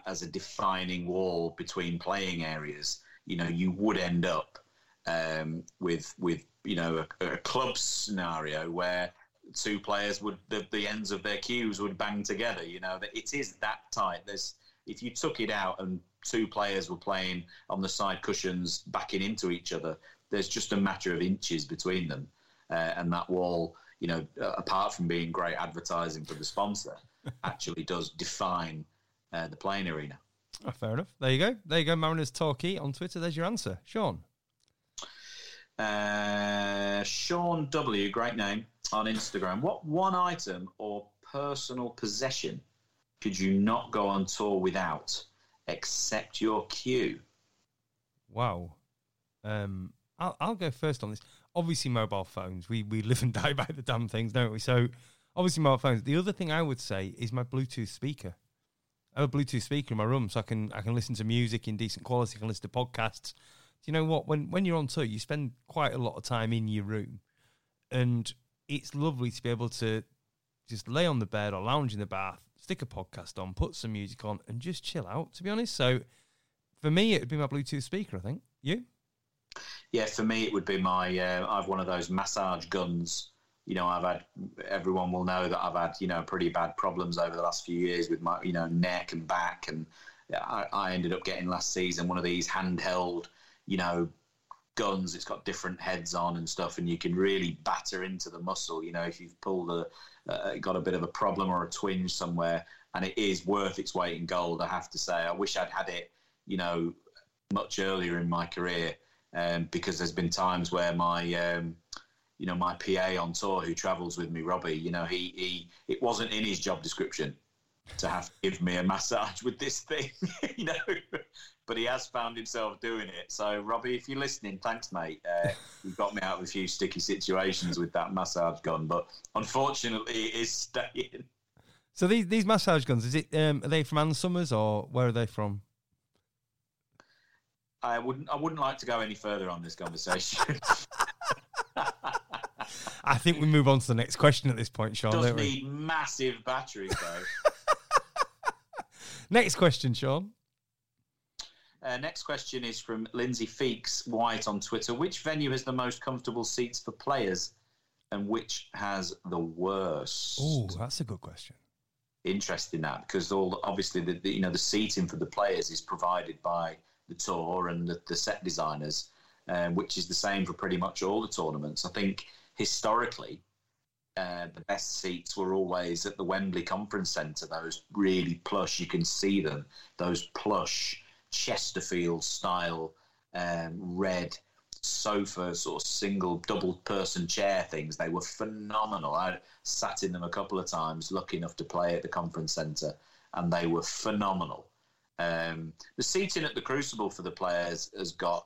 as a defining wall between playing areas. You know, you would end up um, with with you know a, a club scenario where two players would the, the ends of their cues would bang together. You know that it is that tight. There's if you took it out and two players were playing on the side cushions backing into each other, there's just a matter of inches between them, uh, and that wall. You know, uh, apart from being great advertising for the sponsor, actually does define uh, the playing arena. Oh, fair enough. There you go. There you go. Mariners Torquay on Twitter. There's your answer, Shaun. Uh, Sean W, great name on Instagram. What one item or personal possession could you not go on tour without, except your cue? Wow. Um, I'll, I'll go first on this. Obviously, mobile phones. We we live and die by the damn things, don't we? So, obviously, mobile phones. The other thing I would say is my Bluetooth speaker. I have a Bluetooth speaker in my room, so I can I can listen to music in decent quality. I can listen to podcasts. Do you know what? When when you're on tour, you spend quite a lot of time in your room, and it's lovely to be able to just lay on the bed or lounge in the bath, stick a podcast on, put some music on, and just chill out. To be honest, so for me, it would be my Bluetooth speaker. I think you. Yeah, for me, it would be my. Uh, I've one of those massage guns. You know, I've had. Everyone will know that I've had you know pretty bad problems over the last few years with my you know neck and back, and I, I ended up getting last season one of these handheld, you know, guns. It's got different heads on and stuff, and you can really batter into the muscle. You know, if you've pulled a, uh, got a bit of a problem or a twinge somewhere, and it is worth its weight in gold. I have to say, I wish I'd had it. You know, much earlier in my career um, because there's been times where my um, you know my PA on tour who travels with me, Robbie, you know he he it wasn't in his job description to have to give me a massage with this thing, you know, but he has found himself doing it. So Robbie, if you're listening, thanks mate. Uh, you got me out of a few sticky situations with that massage gun, but unfortunately it is staying. So these these massage guns, is it? Um, are they from Ann Summers or where are they from? I wouldn't. I wouldn't like to go any further on this conversation. I think we move on to the next question at this point, Shaun. Does we? need massive batteries though. Next question, Shaun. Uh, next question is from Lindsay Feeks White on Twitter. Which venue has the most comfortable seats for players, and which has the worst? Oh, that's a good question. Interesting that because all obviously the, the you know the seating for the players is provided by the tour and the, the set designers, um, which is the same for pretty much all the tournaments. I think historically, uh, the best seats were always at the Wembley Conference Centre. Those really plush, you can see them. Those plush Chesterfield style um, red sofas or single double person chair things they were phenomenal i sat in them a couple of times lucky enough to play at the conference centre and they were phenomenal um, the seating at the Crucible for the players has got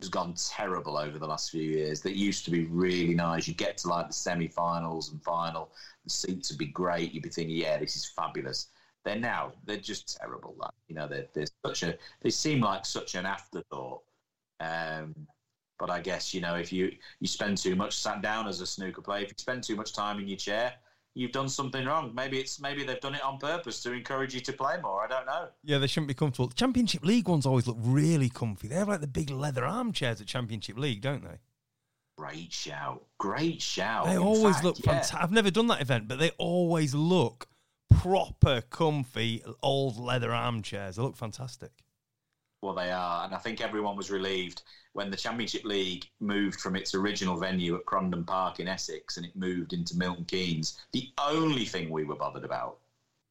has gone terrible over the last few years. That used to be really nice. You get to like the semi-finals and final, the seats would be great. You'd be thinking, yeah, this is fabulous. They're now they're just terrible. Like you know, they're, they're such a they seem like such an afterthought. Um, but I guess you know if you you spend too much sat down as a snooker player, if you spend too much time in your chair, you've done something wrong. Maybe it's maybe they've done it on purpose to encourage you to play more. I don't know. Yeah, they shouldn't be comfortable. Championship League ones always look really comfy. They have like the big leather armchairs at Championship League, don't they? Great shout! Great shout! They In always fact, look yeah. fantastic. I've never done that event, but they always look proper comfy old leather armchairs. They look fantastic. Well, they are, and I think everyone was relieved when the Championship League moved from its original venue at Crondon Park in Essex and it moved into Milton Keynes. The only thing we were bothered about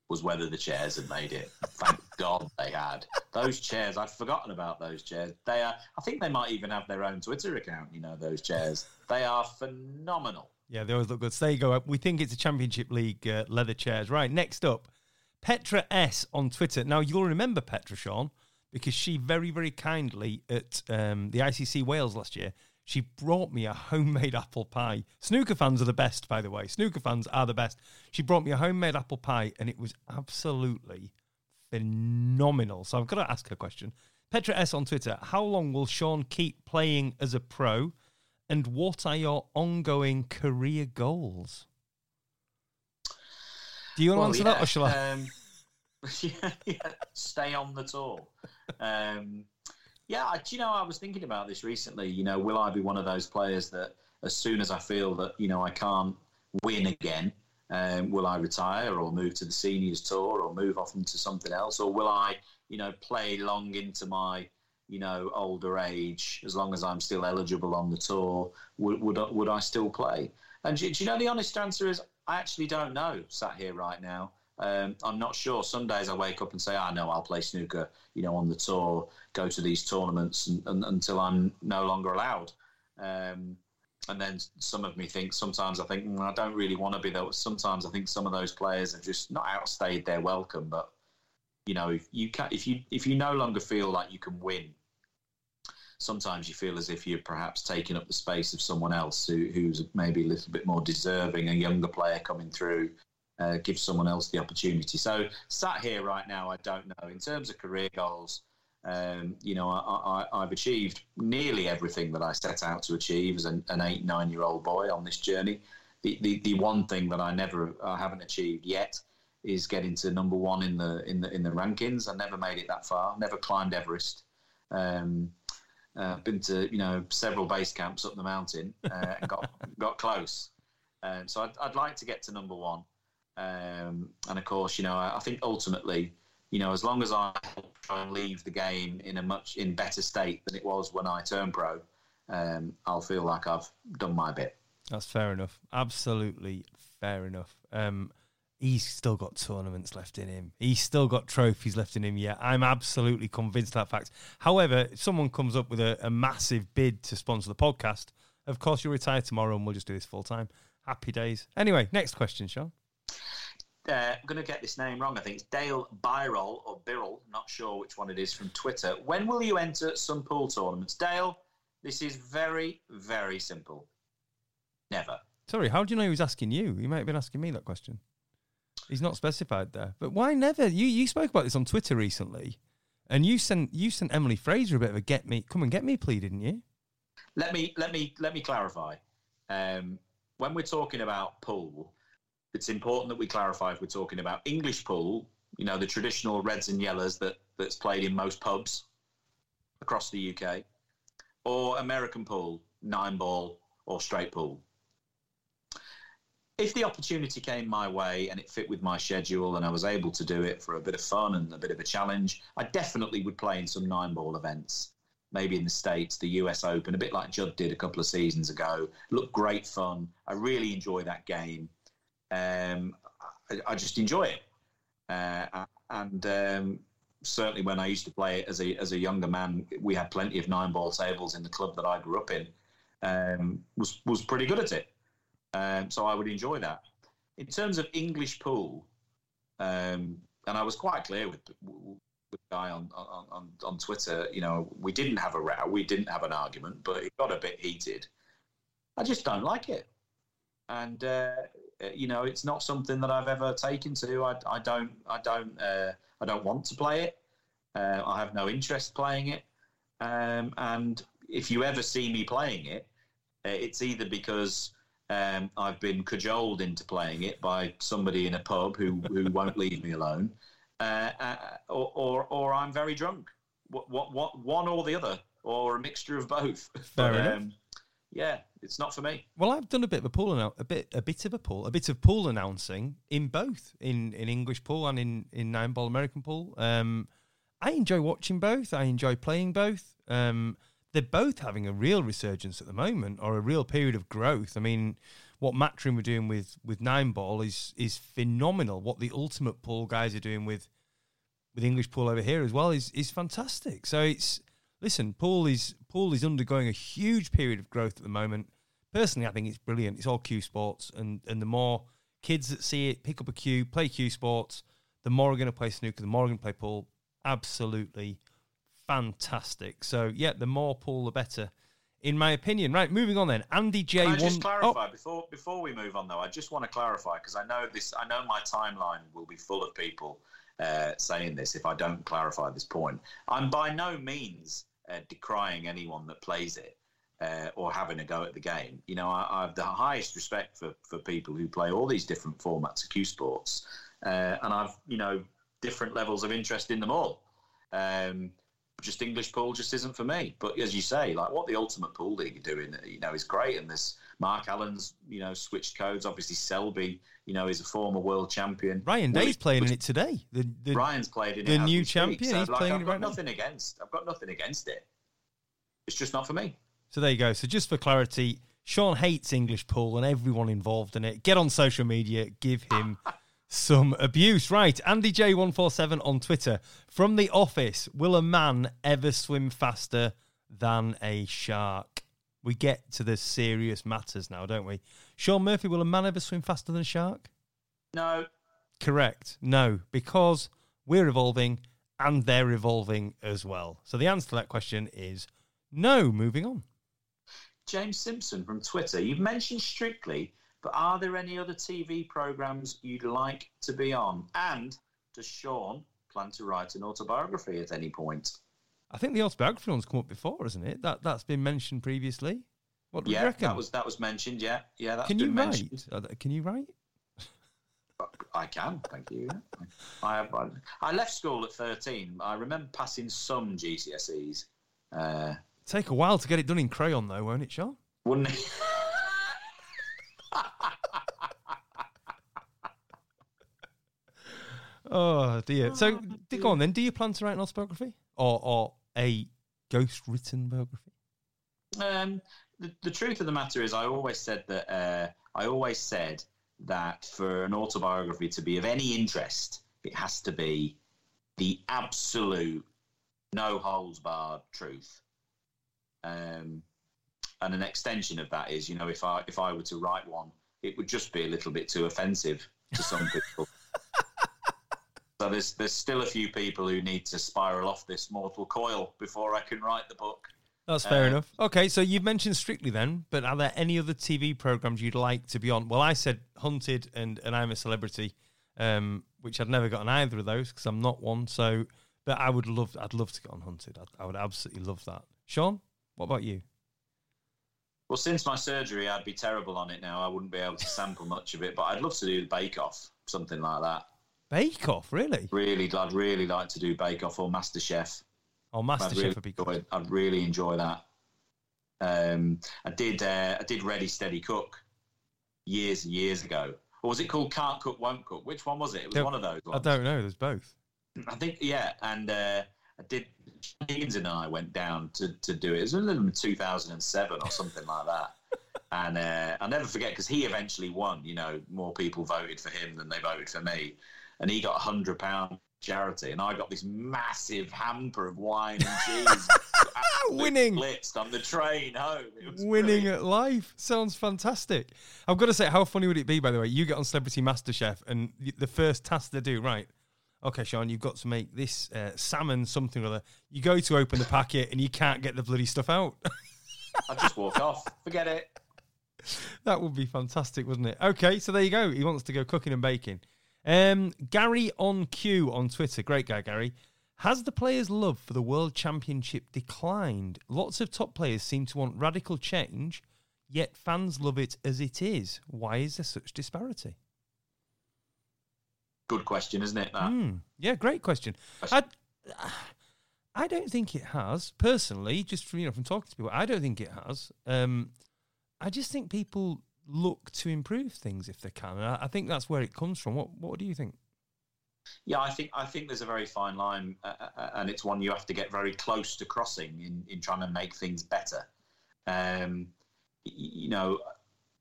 was whether the chairs had made it. Thank God they had those chairs. I'd forgotten about those chairs. They are. I think they might even have their own Twitter account. You know, those chairs. They are phenomenal. Yeah, they always look good. So there you go. We think it's a Championship League uh, leather chairs. Right, next up, Petra S on Twitter. Now, you'll remember Petra, Shaun, because she very, very kindly at um, the ICC Wales last year, she brought me a homemade apple pie. Snooker fans are the best, by the way. Snooker fans are the best. She brought me a homemade apple pie, and it was absolutely phenomenal. So I've got to ask her a question. Petra S on Twitter, how long will Shaun keep playing as a pro? And what are your ongoing career goals? Do you want to answer yeah, that, or shall I? Um, yeah, yeah, stay on the tour. Um, yeah, I, you know, I was thinking about this recently. You know, will I be one of those players that, as soon as I feel that you know I can't win again, um, will I retire or move to the seniors tour or move off into something else, or will I, you know, play long into my you know, older age, as long as I'm still eligible on the tour, would would, I- would I still play? And do, do you know the honest answer is I actually don't know. Sat here right now, um, I'm not sure. Some days I wake up and say, "I know I'll play snooker," you know, on the tour, go to these tournaments and, and, until I'm no longer allowed. Um, and then some of me think sometimes I think "Mm, I don't really want to be there. Sometimes I think some of those players have just not outstayed their welcome, but you know, if you can, if you if you no longer feel like you can win, sometimes you feel as if you're perhaps taking up the space of someone else who, who's maybe a little bit more deserving, a younger player coming through. Uh, give someone else the opportunity. So, sat here right now, I don't know. In terms of career goals, um, you know, I, I've achieved nearly everything that I set out to achieve as an, an eight, nine year old boy on this journey. The, the, the one thing that I never, I haven't achieved yet is getting to number one in the in the in the rankings. I never made it that far. Never climbed Everest. Um, uh, been to you know several base camps up the mountain uh, and got got close. Um, so I'd, I'd like to get to number one. Um, and of course, you know, I, I think ultimately, you know, as long as I try and leave the game in a much in better state than it was when I turned pro, um, I'll feel like I've done my bit. That's fair enough. Absolutely fair enough. Um, he's still got tournaments left in him. He's still got trophies left in him. Yeah, I'm absolutely convinced of that fact. However, if someone comes up with a, a massive bid to sponsor the podcast, of course you'll retire tomorrow and we'll just do this full time. Happy days. Anyway, next question, Shaun. Uh, I'm going to get this name wrong. I think it's Dale Byrol or Birrell. Not sure which one it is from Twitter. When will you enter some pool tournaments? Dale, this is very, very simple. Never. Sorry, how do you know he was asking you? He might have been asking me that question. He's not specified there. But why never? You you spoke about this on Twitter recently, and you sent you sent Emily Frazer a bit of a get me come and get me plea, didn't you? Let me let me let me clarify. Um, when we're talking about pool, it's important that we clarify if we're talking about English pool. You know, the traditional reds and yellows that that's played in most pubs, across the UK, or American pool, nine ball, or straight pool. If the opportunity came my way and it fit with my schedule and I was able to do it for a bit of fun and a bit of a challenge, I definitely would play in some nine ball events. Maybe in the States, the US Open, a bit like Judd did a couple of seasons ago. Looked great fun. I really enjoy that game. Um, I, I, just enjoy it. Uh, and um, certainly when I used to play as a as a younger man, we had plenty of nine ball tables in the club that I grew up in. Um, was was pretty good at it, um, so I would enjoy that. In terms of English pool, um, and I was quite clear with, with the guy on, on on on Twitter. You know, we didn't have a row, we didn't have an argument, but it got a bit heated. I just don't like it, and uh, you know, it's not something that I've ever taken to. I, I don't I don't. Uh, I don't want to play it. Uh, I have no interest playing it. Um, and if you ever see me playing it, uh, it's either because um, I've been cajoled into playing it by somebody in a pub who, who won't leave me alone, uh, uh, or, or, or I'm very drunk. What, what, what, one or the other, or a mixture of both. Fair enough. Yeah, it's not for me. Well, I've done a bit of a pool annou- a bit a bit of a pool, a bit of pool announcing in both in, in English pool and in in nine ball American pool. Um, I enjoy watching both. I enjoy playing both. Um, they're both having a real resurgence at the moment, or a real period of growth. I mean, what Matchroom were doing with with nine ball is is phenomenal. What the ultimate pool guys are doing with with English pool over here as well is is fantastic. So it's listen, Paul is pool is undergoing a huge period of growth at the moment. Personally, I think it's brilliant. It's all cue sports, and and the more kids that see it pick up a cue, play cue sports, the more are going to play snooker, the more are going to play pool. Absolutely fantastic. So yeah, the more pool, the better, in my opinion. Right, moving on then. Andy J. Can I just clarify oh. before before we move on though? I just want to clarify because I know this. I know my timeline will be full of people uh, saying this if I don't clarify this point. I'm by no means uh, decrying anyone that plays it. Uh, or having a go at the game. You know, I, I, have the highest respect for, for people who play all these different formats of cue sports, uh, and I've you know different levels of interest in them all. Um, just English pool just isn't for me. But as you say, like what the Ultimate Pool League are doing, you know, is great. And this Mark Allen's, you know, switched codes. Obviously, Selby, you know, is a former world champion. Ryan Day's playing in it today. The, the, Ryan's played in the it. The new champion. So, He's like, playing I've got right nothing now. against. I've got nothing against it. It's just not for me. So there you go. So just for clarity, Shaun hates English pool and everyone involved in it. Get on social media, give him some abuse. Right, Andy J147 on Twitter. From the office, will a man ever swim faster than a shark? We get to the serious matters now, don't we? Shaun Murphy, will a man ever swim faster than a shark? No. Correct. No, because we're evolving and they're evolving as well. So the answer to that question is no. Moving on. James Simpson from Twitter. You've mentioned Strictly, but are there any other TV programs you'd like to be on? And does Shaun plan to write an autobiography at any point? I think the autobiography one's come up before, isn't it? That that's been mentioned previously. What do yeah, you reckon? that was that was mentioned. Yeah, yeah, that's Can been you mentioned. write? Can you write? I can, thank you. I, I, I left school at thirteen. I remember passing some GCSEs. Uh, Take a while to get it done in crayon, though, won't it, Shaun? wouldn't it? Oh dear. So, go on then. Do you plan to write an autobiography or or a ghost written biography? Um, the, the truth of the matter is, I always said that. Uh, I always said that for an autobiography to be of any interest, it has to be the absolute, no holds barred truth. Um, and an extension of that is, you know, if I if I were to write one, it would just be a little bit too offensive to some people. So there's there's still a few people who need to spiral off this mortal coil before I can write the book. That's fair Uh, enough. Okay, so you've mentioned Strictly then, but are there any other TV programs you'd like to be on? Well, I said Hunted and, and I'm a Celebrity, um, which I'd never got on either of those because I'm not one. So, but I would love, I'd love to get on Hunted. I'd, I would absolutely love that. Shaun, what about you? Well, since my surgery, I'd be terrible on it now. I wouldn't be able to sample much of it, but I'd love to do the Bake Off, something like that. Bake Off, really? Really, I'd really like to do Bake Off or Master Chef. Oh, I'd MasterChef really would be good. enjoy, I'd really enjoy that. Um, I did. Uh, I did Ready Steady Cook years and years ago. Or was it called Can't Cook Won't Cook? Which one was it? It was one of those. I don't know. There's both. I think yeah, and uh, I did. Higgins and I went down to, to do it. It was in 2007 or something like that. And uh, I'll never forget because he eventually won. You know, more people voted for him than they voted for me, and he got a hundred pound charity, and I got this massive hamper of wine and cheese. Winning. blitzed on the train home. Winning brilliant. at life sounds fantastic. I've got to say, how funny would it be, by the way? You get on Celebrity MasterChef, and the first task they do, right? Okay, Shaun, you've got to make this uh, salmon something or other. You go to open the packet, and you can't get the bloody stuff out. I'd just walk off. Forget it. that would be fantastic, wouldn't it? Okay, so there you go. He wants to go cooking and baking. Um, Gary on Q on Twitter, great guy, Gary. Has the players' love for the World Championship declined? Lots of top players seem to want radical change, yet fans love it as it is. Why is there such disparity? Good question, isn't it? That? Hmm. Yeah, great question. I, I don't think it has personally. Just from you know from talking to people, I don't think it has. Um, I just think people look to improve things if they can. And I, I think that's where it comes from. What What do you think? Yeah, I think I think there's a very fine line, uh, uh, and it's one you have to get very close to crossing in, in trying to make things better. Um, you know,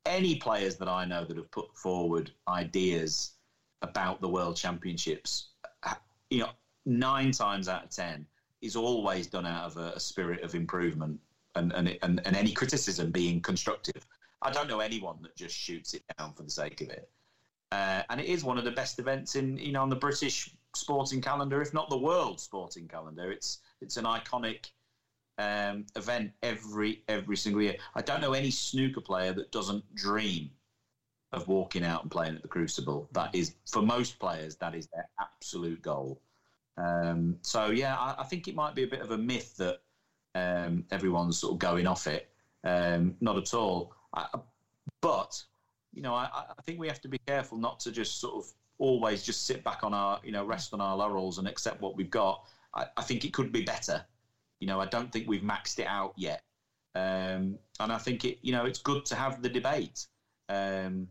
any players that I know that have put forward ideas about the World Championships, you know, nine times out of ten is always done out of a, a spirit of improvement, and and, and and any criticism being constructive. I don't know anyone that just shoots it down for the sake of it. Uh, and it is one of the best events in you know on the British sporting calendar, if not the world sporting calendar. It's it's an iconic um, event every every single year. I don't know any snooker player that doesn't dream of walking out and playing at the Crucible. That is for most players that is their absolute goal. Um, so yeah, I, I think it might be a bit of a myth that um, everyone's sort of going off it. Um, not at all. I, but you know, I, I think we have to be careful not to just sort of always just sit back on our, you know, rest on our laurels and accept what we've got. I, I think it could be better. You know, I don't think we've maxed it out yet. Um, and I think it, you know, it's good to have the debate. Um,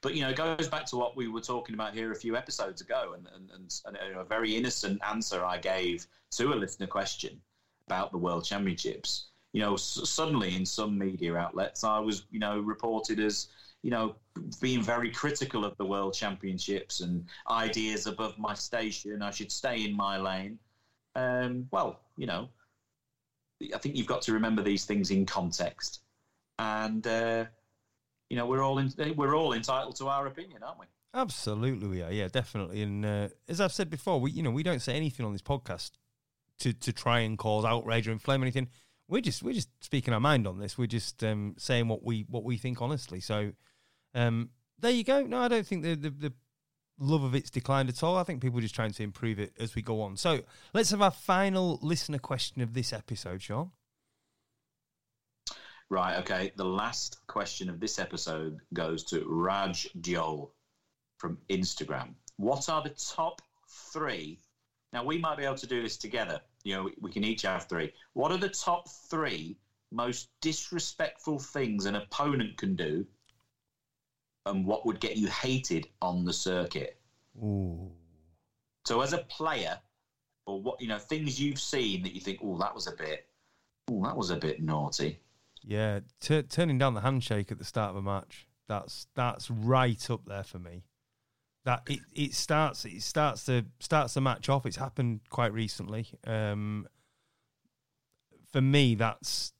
but you know, it goes back to what we were talking about here a few episodes ago, and, and, and, and a very innocent answer I gave to a listener question about the World Championships. You know, s- suddenly in some media outlets, I was, you know, reported as, you know, being very critical of the World Championships and ideas above my station. I should stay in my lane. Um, well, you know, I think you've got to remember these things in context, and uh, you know, we're all in, we're all entitled to our opinion, aren't we? Absolutely, we are. Yeah, definitely. And uh, as I've said before, we you know we don't say anything on this podcast to to try and cause outrage or inflame anything. We're just we're just speaking our mind on this. We're just um, saying what we what we think honestly. So um, there you go. No, I don't think the, the the love of it's declined at all. I think people are just trying to improve it as we go on. So let's have our final listener question of this episode, Shaun. Right. Okay. The last question of this episode goes to Raj Diol from Instagram. What are the top three? Now we might be able to do this together. You know, we, can each have three. What are the top three most disrespectful things an opponent can do, and what would get you hated on the circuit? Ooh. So, as a player, or what you know, things you've seen that you think, oh, that was a bit, oh, that was a bit naughty. Yeah, t- turning down the handshake at the start of a match. That's that's right up there for me. That it, it starts it starts the starts the match off. It's happened quite recently. Um, for me, that's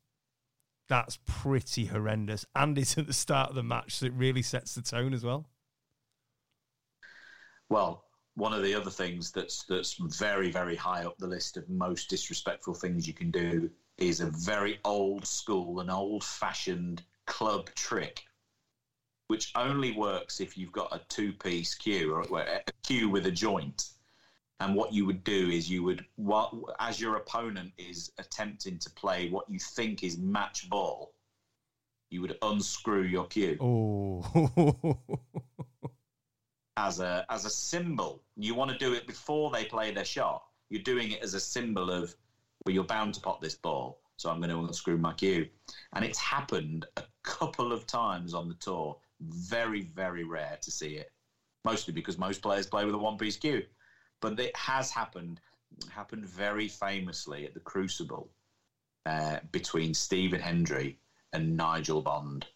that's pretty horrendous, and it's at the start of the match, so it really sets the tone as well. Well, one of the other things that's that's very very high up the list of most disrespectful things you can do is a very old school and old fashioned club trick, which only works if you've got a two piece cue or a cue with a joint. And what you would do is you would, as your opponent is attempting to play what you think is match ball, you would unscrew your cue Oh, as a as a symbol. You want to do it before they play their shot. You're doing it as a symbol of well, you're bound to pot this ball, so I'm going to unscrew my cue. And it's happened a couple of times on the tour. Very, very rare to see it. Mostly because most players play with a one-piece cue, but it has happened. Happened very famously at the Crucible uh, between Stephen Hendry and Nigel Bond.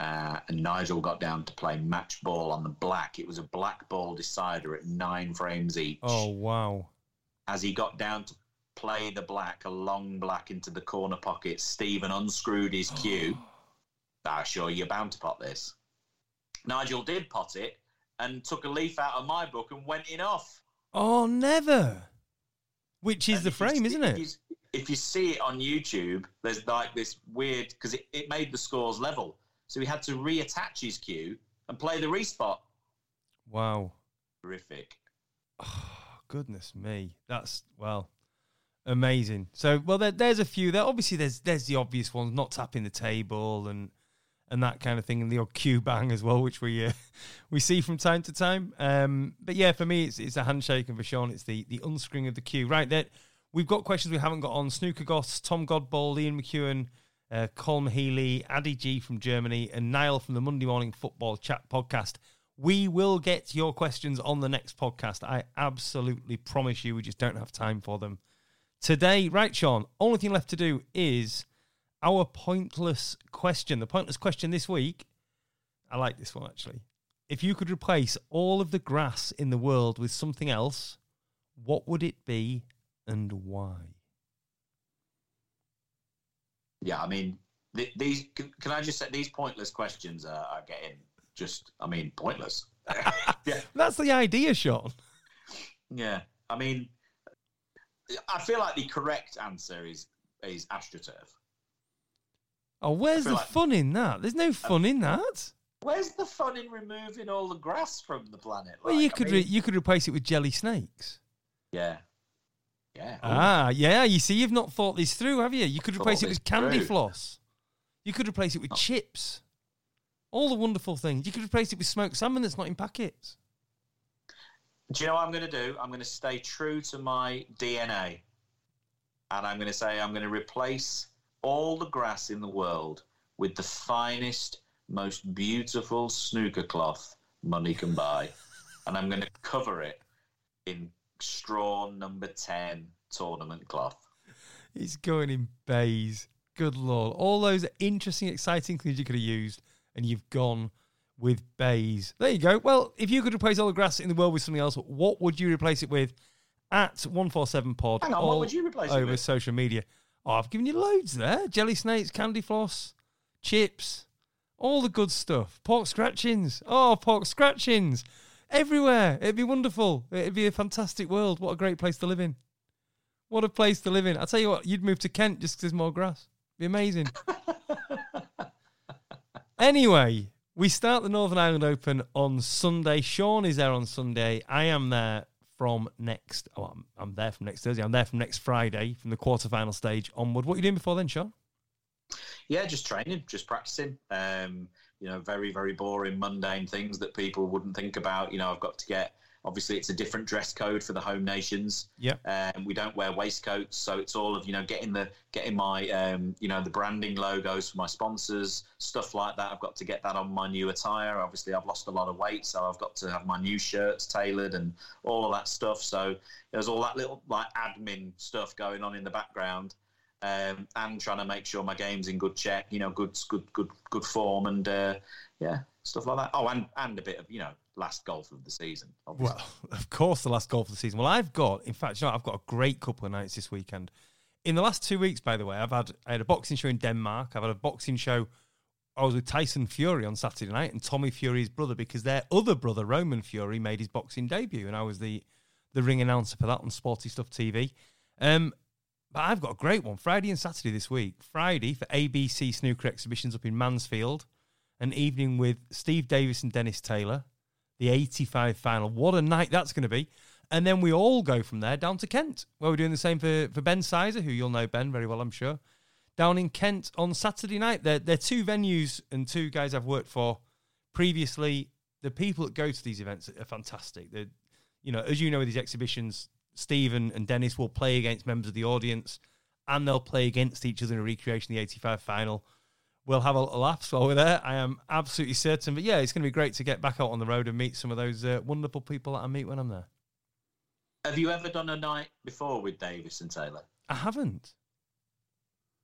Uh, and Nigel got down to play match ball on the black. It was a black ball decider at nine frames each. Oh wow! As he got down to play the black, a long black into the corner pocket, Stephen unscrewed his cue. I'm sure you're bound to pot this. Nigel did pot it and took a leaf out of my book and went in off. Oh, never. Which is And the frame, see- isn't if it? you- If you see it on YouTube, there's like this weird because it, it made the scores level, so he had to reattach his cue and play the respot. Wow. Horrific. Oh, ah, goodness me. That's well amazing. So well there, there's a few there. Obviously there's there's the obvious ones, not tapping the table and and that kind of thing, and the odd cue bang as well, which we uh, we see from time to time. Um, but yeah, for me, it's it's a handshake, and for Shaun, it's the the unscrewing of the cue. Right there, we've got questions we haven't got on. Snooker Goss, Tom Godball, Ian McEwen, uh, Colm Healy, Addy G from Germany, and Niall from the Monday Morning Football Chat podcast. We will get your questions on the next podcast. I absolutely promise you. We just don't have time for them today. Right, Shaun? Only thing left to do is our pointless question. The pointless question this week. I like this one actually. If you could replace all of the grass in the world with something else, what would it be and why? Yeah, I mean, th- these. Can, can I just say these pointless questions are, are getting just. I mean, pointless. yeah, That's the idea, Shaun. yeah. I mean, I feel like the correct answer is is astroturf. Oh, where's the like- fun in that? There's no fun in that. Where's the fun in removing all the grass from the planet? Well, Like, you I could mean- re- you could replace it with jelly snakes. yeah, yeah. Ah, yeah. You see, you've not thought this through, have you? You could replace it with candy through. floss. You could replace it with chips. All the wonderful things. You could replace it with smoked salmon that's not in packets. Do you know what I'm going to do? I'm going to stay true to my DNA. And I'm going to say I'm going to replace all the grass in the world with the finest, most beautiful snooker cloth money can buy. and I'm going to cover it in Strachan number 10 tournament cloth. It's going in baize. Good lord. All those interesting, exciting things you could have used, and you've gone with baize. There you go. Well, if you could replace all the grass in the world with something else, what would you replace it with? At 147pod. Hang on, what would you replace it over with? social media. Oh, I've given you loads there. Jelly snakes, candy floss, chips, all the good stuff. Pork scratchings. Oh, pork scratchings. Everywhere. It'd be wonderful. It'd be a fantastic world. What a great place to live in. What a place to live in. I'll tell you what, you'd move to Kent just 'cause there's more grass. Be amazing. anyway, we start the Northern Ireland Open on Sunday. Sean is there on Sunday. I am there from next. Oh, I'm, I'm there from next Thursday. I'm there from next Friday from the quarterfinal stage onward. What are you doing before then, Shaun? Yeah, just training, just practicing. Um, you know, very, very boring, mundane things that people wouldn't think about. You know, I've got to get. Obviously, it's a different dress code for the home nations. Yeah. Um, we don't wear waistcoats, so it's all of you know getting the getting my um, you know the branding logos for my sponsors, stuff like that. I've got to get that on my new attire. Obviously, I've lost a lot of weight, so I've got to have my new shirts tailored and all of that stuff. So there's all that little like admin stuff going on in the background um, and trying to make sure my game's in good check, you know, good, good, good, good form, and uh, yeah, stuff like that. Oh, and and a bit of you know, last golf of the season. Obviously. Well, of course, the last golf of the season. Well, I've got, in fact, you know, I've got a great couple of nights this weekend. In the last two weeks, by the way, I've had I had a boxing show in Denmark. I've had a boxing show. I was with Tyson Fury on Saturday night and Tommy Fury's brother because their other brother Roman Fury made his boxing debut, and I was the the ring announcer for that on Sporty Stuff TV. Um, but I've got a great one Friday and Saturday this week. Friday for ABC Snooker exhibitions up in Mansfield, an evening with Steve Davis and Dennis Taylor, the 85 final. What a night that's going to be. And then we all go from there down to Kent, where we're doing the same for, for Ben Sizer, who you'll know Ben very well, I'm sure. Down in Kent on Saturday night. They're, they're two venues and two guys I've worked for previously. The people that go to these events are fantastic. They're, you know, as you know, with these exhibitions, Steve and, and Dennis will play against members of the audience, and they'll play against each other in a recreation of the '85 final. We'll have a little laugh while we're there. I am absolutely certain. But yeah, it's going to be great to get back out on the road and meet some of those uh, wonderful people that I meet when I'm there. Have you ever done a night before with Davis and Taylor? I haven't.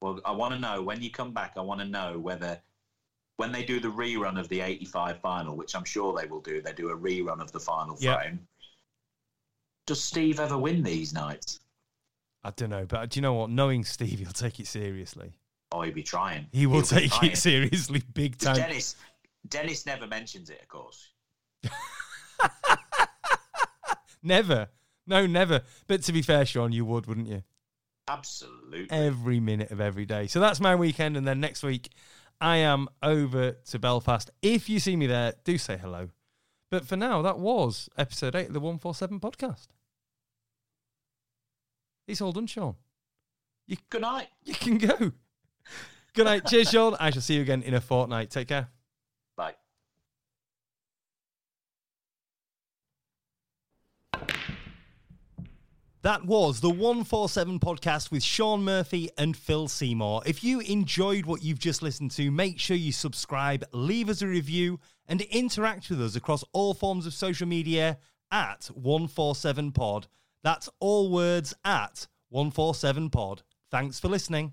Well, I want to know when you come back. I want to know whether when they do the rerun of the '85 final, which I'm sure they will do, they do a rerun of the final Yep. frame. Does Steve ever win these nights? I don't know, but do you know what? Knowing Steve, he'll take it seriously. Oh, he'll be trying. He will He'll take it seriously, big time. Dennis, Dennis never mentions it, of course. Never, no, never. But to be fair, Shaun, you would, wouldn't you? Absolutely. Every minute of every day. So that's my weekend, and then next week I am over to Belfast. If you see me there, do say hello. But for now, that was episode eight of the One Four Seven podcast. It's all done, Shaun. You Good night. you can go. Good night. Cheers, Shaun. I shall see you again in a fortnight. Take care. Bye. That was the 147 podcast with Shaun Murphy and Phil Seymour. If you enjoyed what you've just listened to, make sure you subscribe, leave us a review, and interact with us across all forms of social media at 147pod. That's all words at 147pod. Thanks for listening.